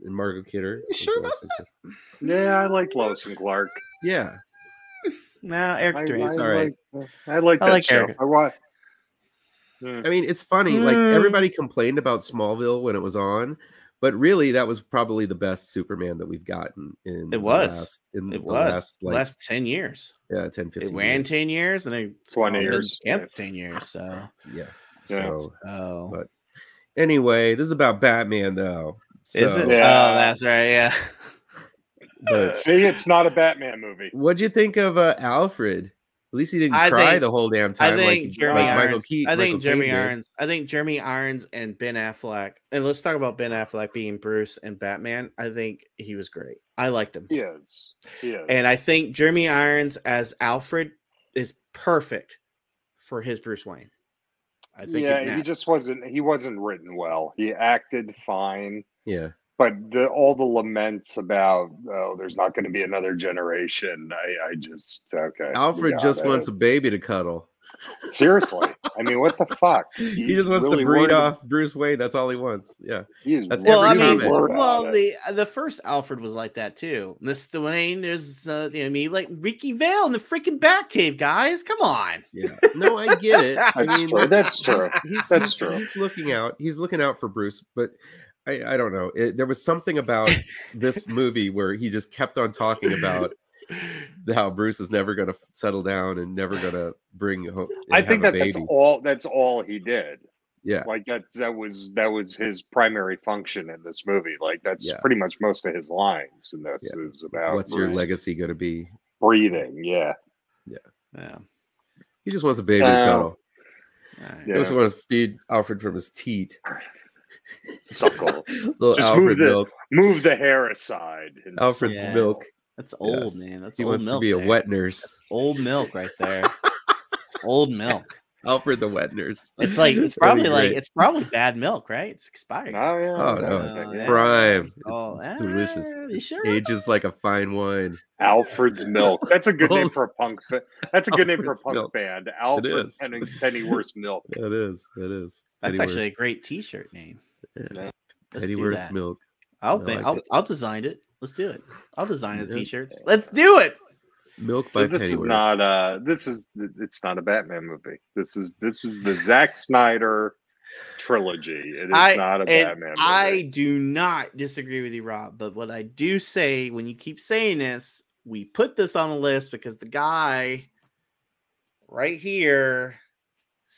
and Margot Kidder. Sure yeah, I like Lois and Clark. Yeah, No, Erica I, Durance. all I like, I like I that like show. Erica. I watch. I mean it's funny. Like Mm. everybody complained about Smallville when it was on, but really that was probably the best Superman that we've gotten in. It was. last, in It the was last like last 10 years. yeah 10 15 It ran years. 10 years and it 20 years, Canceled 10 years. So, Yeah. Yeah. So oh. But- anyway, this is about Batman though. is So, it? Yeah. Oh, that's right. Yeah. But See, it's not a Batman movie. what'd you think of uh, Alfred? At least he didn't I cry think- the whole damn time. I think like, Jeremy like Irons. Keaton. I think Michael Jeremy Caine did. Irons. I think Jeremy Irons and Ben Affleck. And let's talk about Ben Affleck being Bruce and Batman. I think he was great. I liked him. He is. He is. And I think Jeremy Irons as Alfred is perfect for his Bruce Wayne. I think yeah, he just wasn't. He wasn't written well. He acted fine. Yeah. But the, all the laments about oh, there's not going to be another generation. I, I just okay. Alfred just got wants a baby to cuddle. seriously. I mean, what the [LAUGHS] fuck? He just wants really to breed worried- off Bruce Wayne. That's all he wants. Yeah. He That's Well, I mean, well, about it. the the first Alfred was like that too. Mr. Wayne is, uh, you know, I mean, like Ricky Vale in the freaking Batcave, guys. Come on. Yeah. No, I get it. [LAUGHS] I That's mean, true. look, That's he's- true. He's, That's he's- true. He's looking out. He's looking out for Bruce, but I, I don't know. It, there was something about this [LAUGHS] movie where he just kept on talking about [LAUGHS] how Bruce is never going to settle down and never going to bring home. I think that's, that's all. That's all he did. Yeah. Like that's that was that was his primary function in this movie. Like that's Yeah. pretty much most of his lines, and this is about What's your legacy going to be? breathing. Yeah, Yeah. Yeah. He just wants a baby to Uh, cuddle. All right. He Yeah. also wants to feed Alfred from his teat. Suckle. [LAUGHS] Little Just move Alfred the- milk. Move the hair aside. and Alfred's Yeah. milk. That's old, Yes. man. That's He old wants milk. to be a there. wet nurse. Old milk right there. [LAUGHS] Old milk. Alfred the wet nurse. It's like it's [LAUGHS] probably like it's probably bad milk, right? It's expired. Oh yeah. Oh no, it's Oh, it, yeah. yeah. prime. It's, Oh, it's delicious. ah, you sure? Ages like a fine wine. Alfred's milk. That's a good name for a punk. ba- That's a good name for a Alfred's punk Milk. band. Alfred is. Penny, Pennyworth Milk. That is. That is. That's Pennyworth- actually a great T-shirt name. Yeah. Yeah. Pennyworth milk. I'll I make, like I'll. I'll design it. Let's do it. I'll design the T-shirts. Let's do it. Milk So by this is not uh this is it's not a Batman movie. This is this is the Zack Snyder trilogy. It is I- not a Batman movie. I do not disagree with you, Rob. But what I do say when you keep saying this, we put this on the list because the guy right here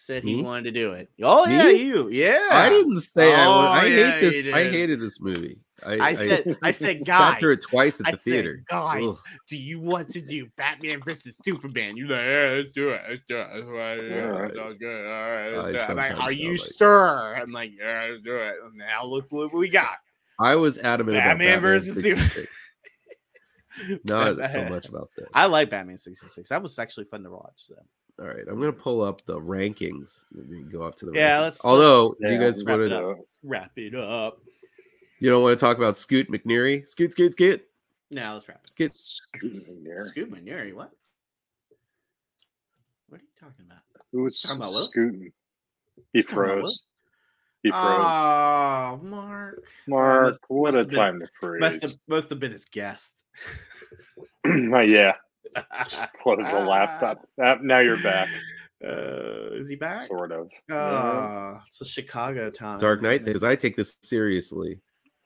said he Me? wanted to do it. Oh Me? yeah, you. Yeah. I didn't say I, wa- Oh, I yeah, hate this. I hated this movie. I, I said, I said, [LAUGHS] sat guy. through it twice at I the said, theater. guys, Ugh. do you want to do Batman versus Superman? You like, yeah, let's do it. Let's do it. I do. All That right. sounds good. All right, I let's it. I'm like, are you like- sure? I'm like, yeah, let's do it. And now look what we got. I was adamant about Batman Batman versus Superman. Not so much [LAUGHS] about this. I like Batman 66. That was actually fun to watch. So. All right, I'm gonna pull up the rankings. We can go up to the Yeah, rankings. let's- Although, let's- do you yeah, guys wrap want it to? up. Wrap it up. You don't want to talk about Scoot McNairy? Scoot, Scoot, Scoot, Now let's wrap it. Scoot. Scooting there. Scoot Manuri, what? What are you talking about? Who was Talking about Will? scooting? He Talking froze. He froze. Oh, Mark. Mark, must- what must a have been- time to Must have freeze. must have been his guest. [LAUGHS] [CLEARS THROAT] yeah, [LAUGHS] close the laptop. Ah, now you're back, Uh, is he back? sort of. Ah, it's a Chicago time. Dark Knight, because I take this seriously.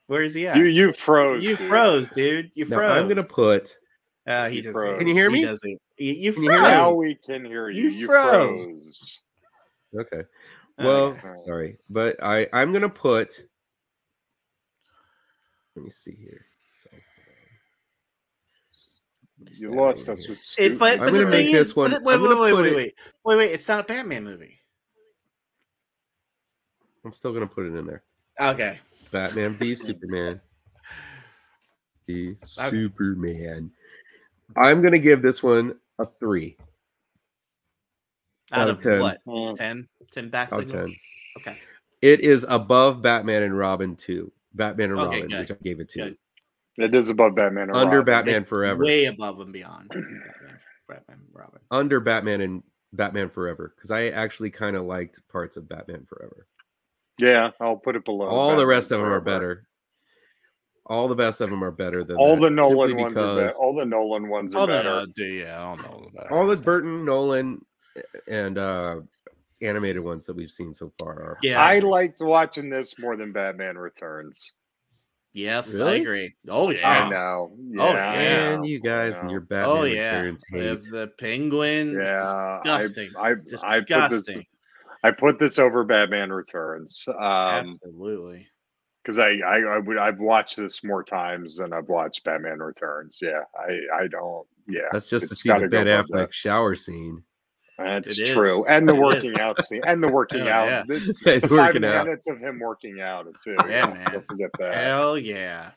Where is he at? You you froze. You dude. froze, dude. You Now, froze. I'm gonna put. Uh, he You does. froze. Can you hear me? He me? doesn't. You, you Can you hear froze. Now we can hear you. You You, froze. froze. Okay. Well, yeah. sorry, but I I'm gonna put. Let me see here. You lost us with It, Scoot. but, I'm but gonna thing make is, this one- but- Wait, I'm wait, wait, wait, wait, wait, wait. It's not a Batman movie. I'm still gonna put it in there. Okay. Batman v [LAUGHS] Superman. The Superman. I'm gonna give this one a three. Out, Out of of 10. what? Mm. 10? 10 bat Out 10. Okay. It is above Batman and Robin 2. Batman and Okay, Robin, good. which I gave it to. Good. It is above Batman. and Under Robin. Batman It's Forever. Way above and beyond. Batman, Batman, Robin. Under Batman and Batman Forever. Because I actually kind of liked parts of Batman Forever. Yeah, I'll put it below. All the rest of them are better. All the best of them are better than All that, the Nolan simply ones are better. All the Nolan ones are Oh, better. no, do yeah, I don't know. All the Burton, Nolan, and uh animated ones that we've seen so far are Yeah. I liked watching this more than Batman Returns. Yes, I agree. Oh yeah, I yeah. know. Oh, Yeah, I yeah. know. Man, you guys and your Batman Oh yeah. Returns hate. With the penguin. It's Yeah, disgusting. I, I, I put this. I put this over Batman Returns. Um, Absolutely. because I, I, I would, I've watched this more times than I've watched Batman Returns. Yeah, I, I don't. Yeah, That's just to see the gotta go Ben Affleck shower scene. That's It is. true, and the working out scene, and the working Oh, out. yeah. The, [LAUGHS] He's the five working out. minutes of him working out too. Oh, yeah, man. Don't forget that. Hell yeah.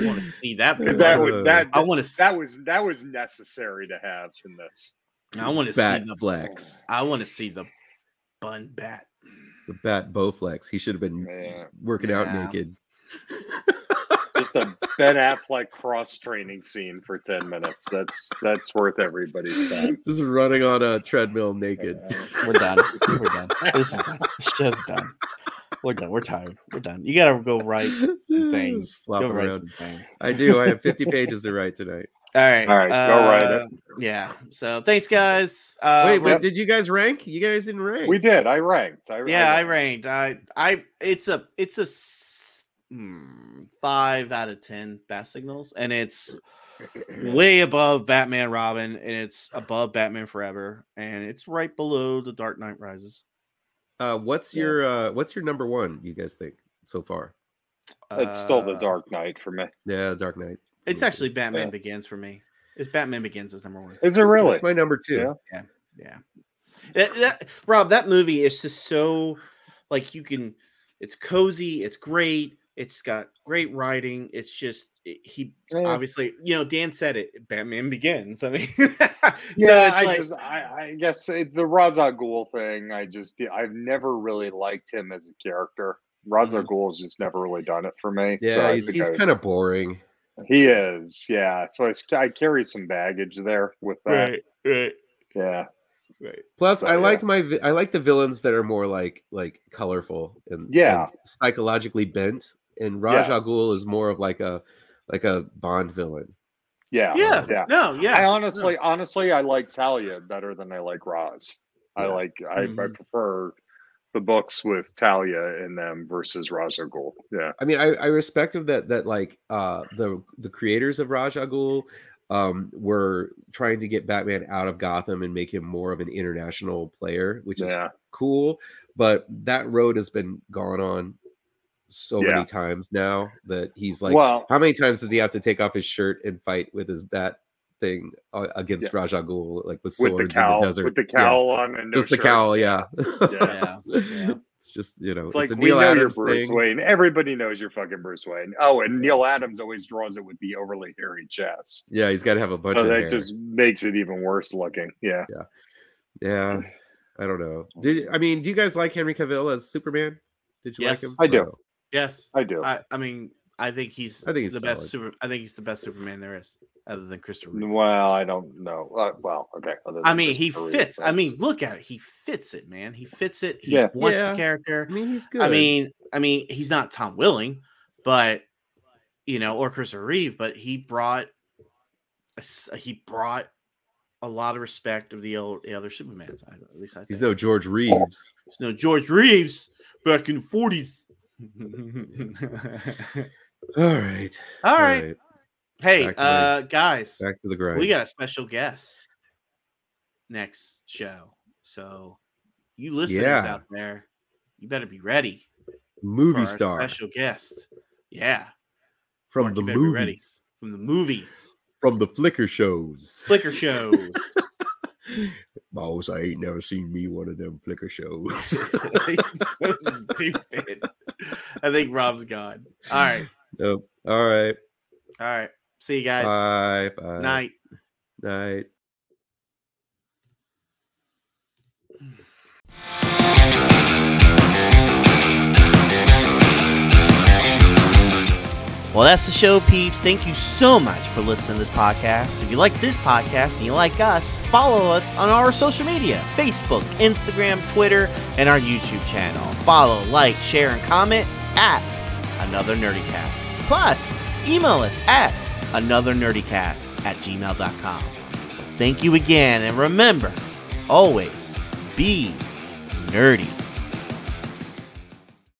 I want to see that. Because that would that I want to. that was that was necessary to have in this. I want to see the. Flex. I want to see the bun bat. The Bat Bowflex. He should have been Yeah. working out naked. [LAUGHS] the Ben Affleck cross training scene for ten minutes. That's that's worth everybody's time. Just running on a treadmill naked. We're done. We're done. This, this show's done. We're done. We're tired. We're done. You gotta go write [LAUGHS] things. Slop Go write some things. I do. I have 50 [LAUGHS] pages to write tonight. All right. All right, go write it. uh, Yeah. So thanks, guys. Uh, Wait, wait, yep. did you guys rank? You guys didn't rank. We did. I ranked. I, yeah, I ranked. I, I, it's a, it's a s- hmm, five out of ten bat signals, and it's [CLEARS THROAT] way above Batman Robin, and it's above Batman Forever, and it's right below The Dark Knight Rises. Uh, what's Yeah. your uh, what's your number one? You guys think so far? It's still the Uh, Dark Knight for me. Yeah, Dark Knight. It's actually Batman Yeah. Begins for me. It's Batman Begins is number one. Is it really? It's my number two. Yeah. Yeah. That- that- Rob, that movie is just so like you can it's cozy, it's great, it's got great writing. It's just he Yeah. obviously, you know, Dan said it, Batman begins. I mean, [LAUGHS] Yeah, so it's I like, just, I, I guess it, the Ra's Al Ghul thing. I just, I've never really liked him as a character. Ra's Al Mhm. Ghul has just never really done it for me. Yeah, so he's, he's I- kind of boring. he is. Yeah, so I, I carry some baggage there with that. right, right, Yeah, right. Plus, So, I yeah. like my I like the villains that are more like like colorful and Yeah. and psychologically bent. And Ra's Al Yes. Ghul is more of like a like a Bond villain. yeah, Yeah, yeah. no, yeah. I no. honestly, honestly, I like Talia better than I like Ra's. I like, I, I Mhm. prefer the books with Talia in them versus Ra's Al Ghul. Yeah, I mean, I, I respect him that that like uh the the creators of Ra's Al Ghul um were trying to get Batman out of Gotham and make him more of an international player, which is yeah, cool. But that road has been gone on so Yeah. many times now that he's like, well, how many times does he have to take off his shirt and fight with his bat thing uh, against Yeah. Ra's Ghul, like with with swords the cowl, in the desert? with the Yeah. cowl on, and no just the cowl, yeah. Yeah. Yeah, [LAUGHS] yeah. it's just you know, It's like a we Neal know Adams you're Bruce thing. Wayne. Everybody knows you're fucking Bruce Wayne. Oh, and Neal Adams always draws it with the overly hairy chest. Yeah, he's got to have a bunch So of that hair. just makes it even worse looking. Yeah, yeah. Yeah, I don't know. Did I mean? Do you guys like Henry Cavill as Superman? Did you Yes. like him? I do. Yes. I do. I, I mean, I think he's I think he's the best super I think he's the best Superman there is, other than Christopher Reeve. well, I don't know. Uh, well, okay. other I mean, he Christopher Reeve, fits. I mean, look at it. He fits it, man. He fits it. He Yeah. wants Yeah. the character. I mean, he's good. I mean, I mean, he's not Tom Welling, but you know, or Christopher Reeve, but he brought a s- he brought a lot of respect of the, old, the other Supermans. I, at least I think. he's no George Reeves. There's no George Reeves back in the forties. [LAUGHS] All right. All right. Hey, Back to the- uh, guys, Back to the grind. we got a special guest next show. So, you listeners Yeah. out there, you better be ready movie star special guest. Yeah, from Mark, the movies, from the movies, from the flicker shows. flicker shows. [LAUGHS] Boss, I ain't never seen me one of them flicker shows. [LAUGHS] So stupid. I think Rob's gone. All right, nope. All right. all right. See you guys. Bye. Bye. Night. Night. Well, that's the show, peeps. Thank you so much for listening to this podcast. If you like this podcast and you like us, follow us on our social media Facebook, Instagram, Twitter, and our YouTube channel. Follow, like, share, and comment at Another Nerdycast. Plus, email us at Another anothernerdycast at gmail.com. So thank you again, and remember, always be nerdy.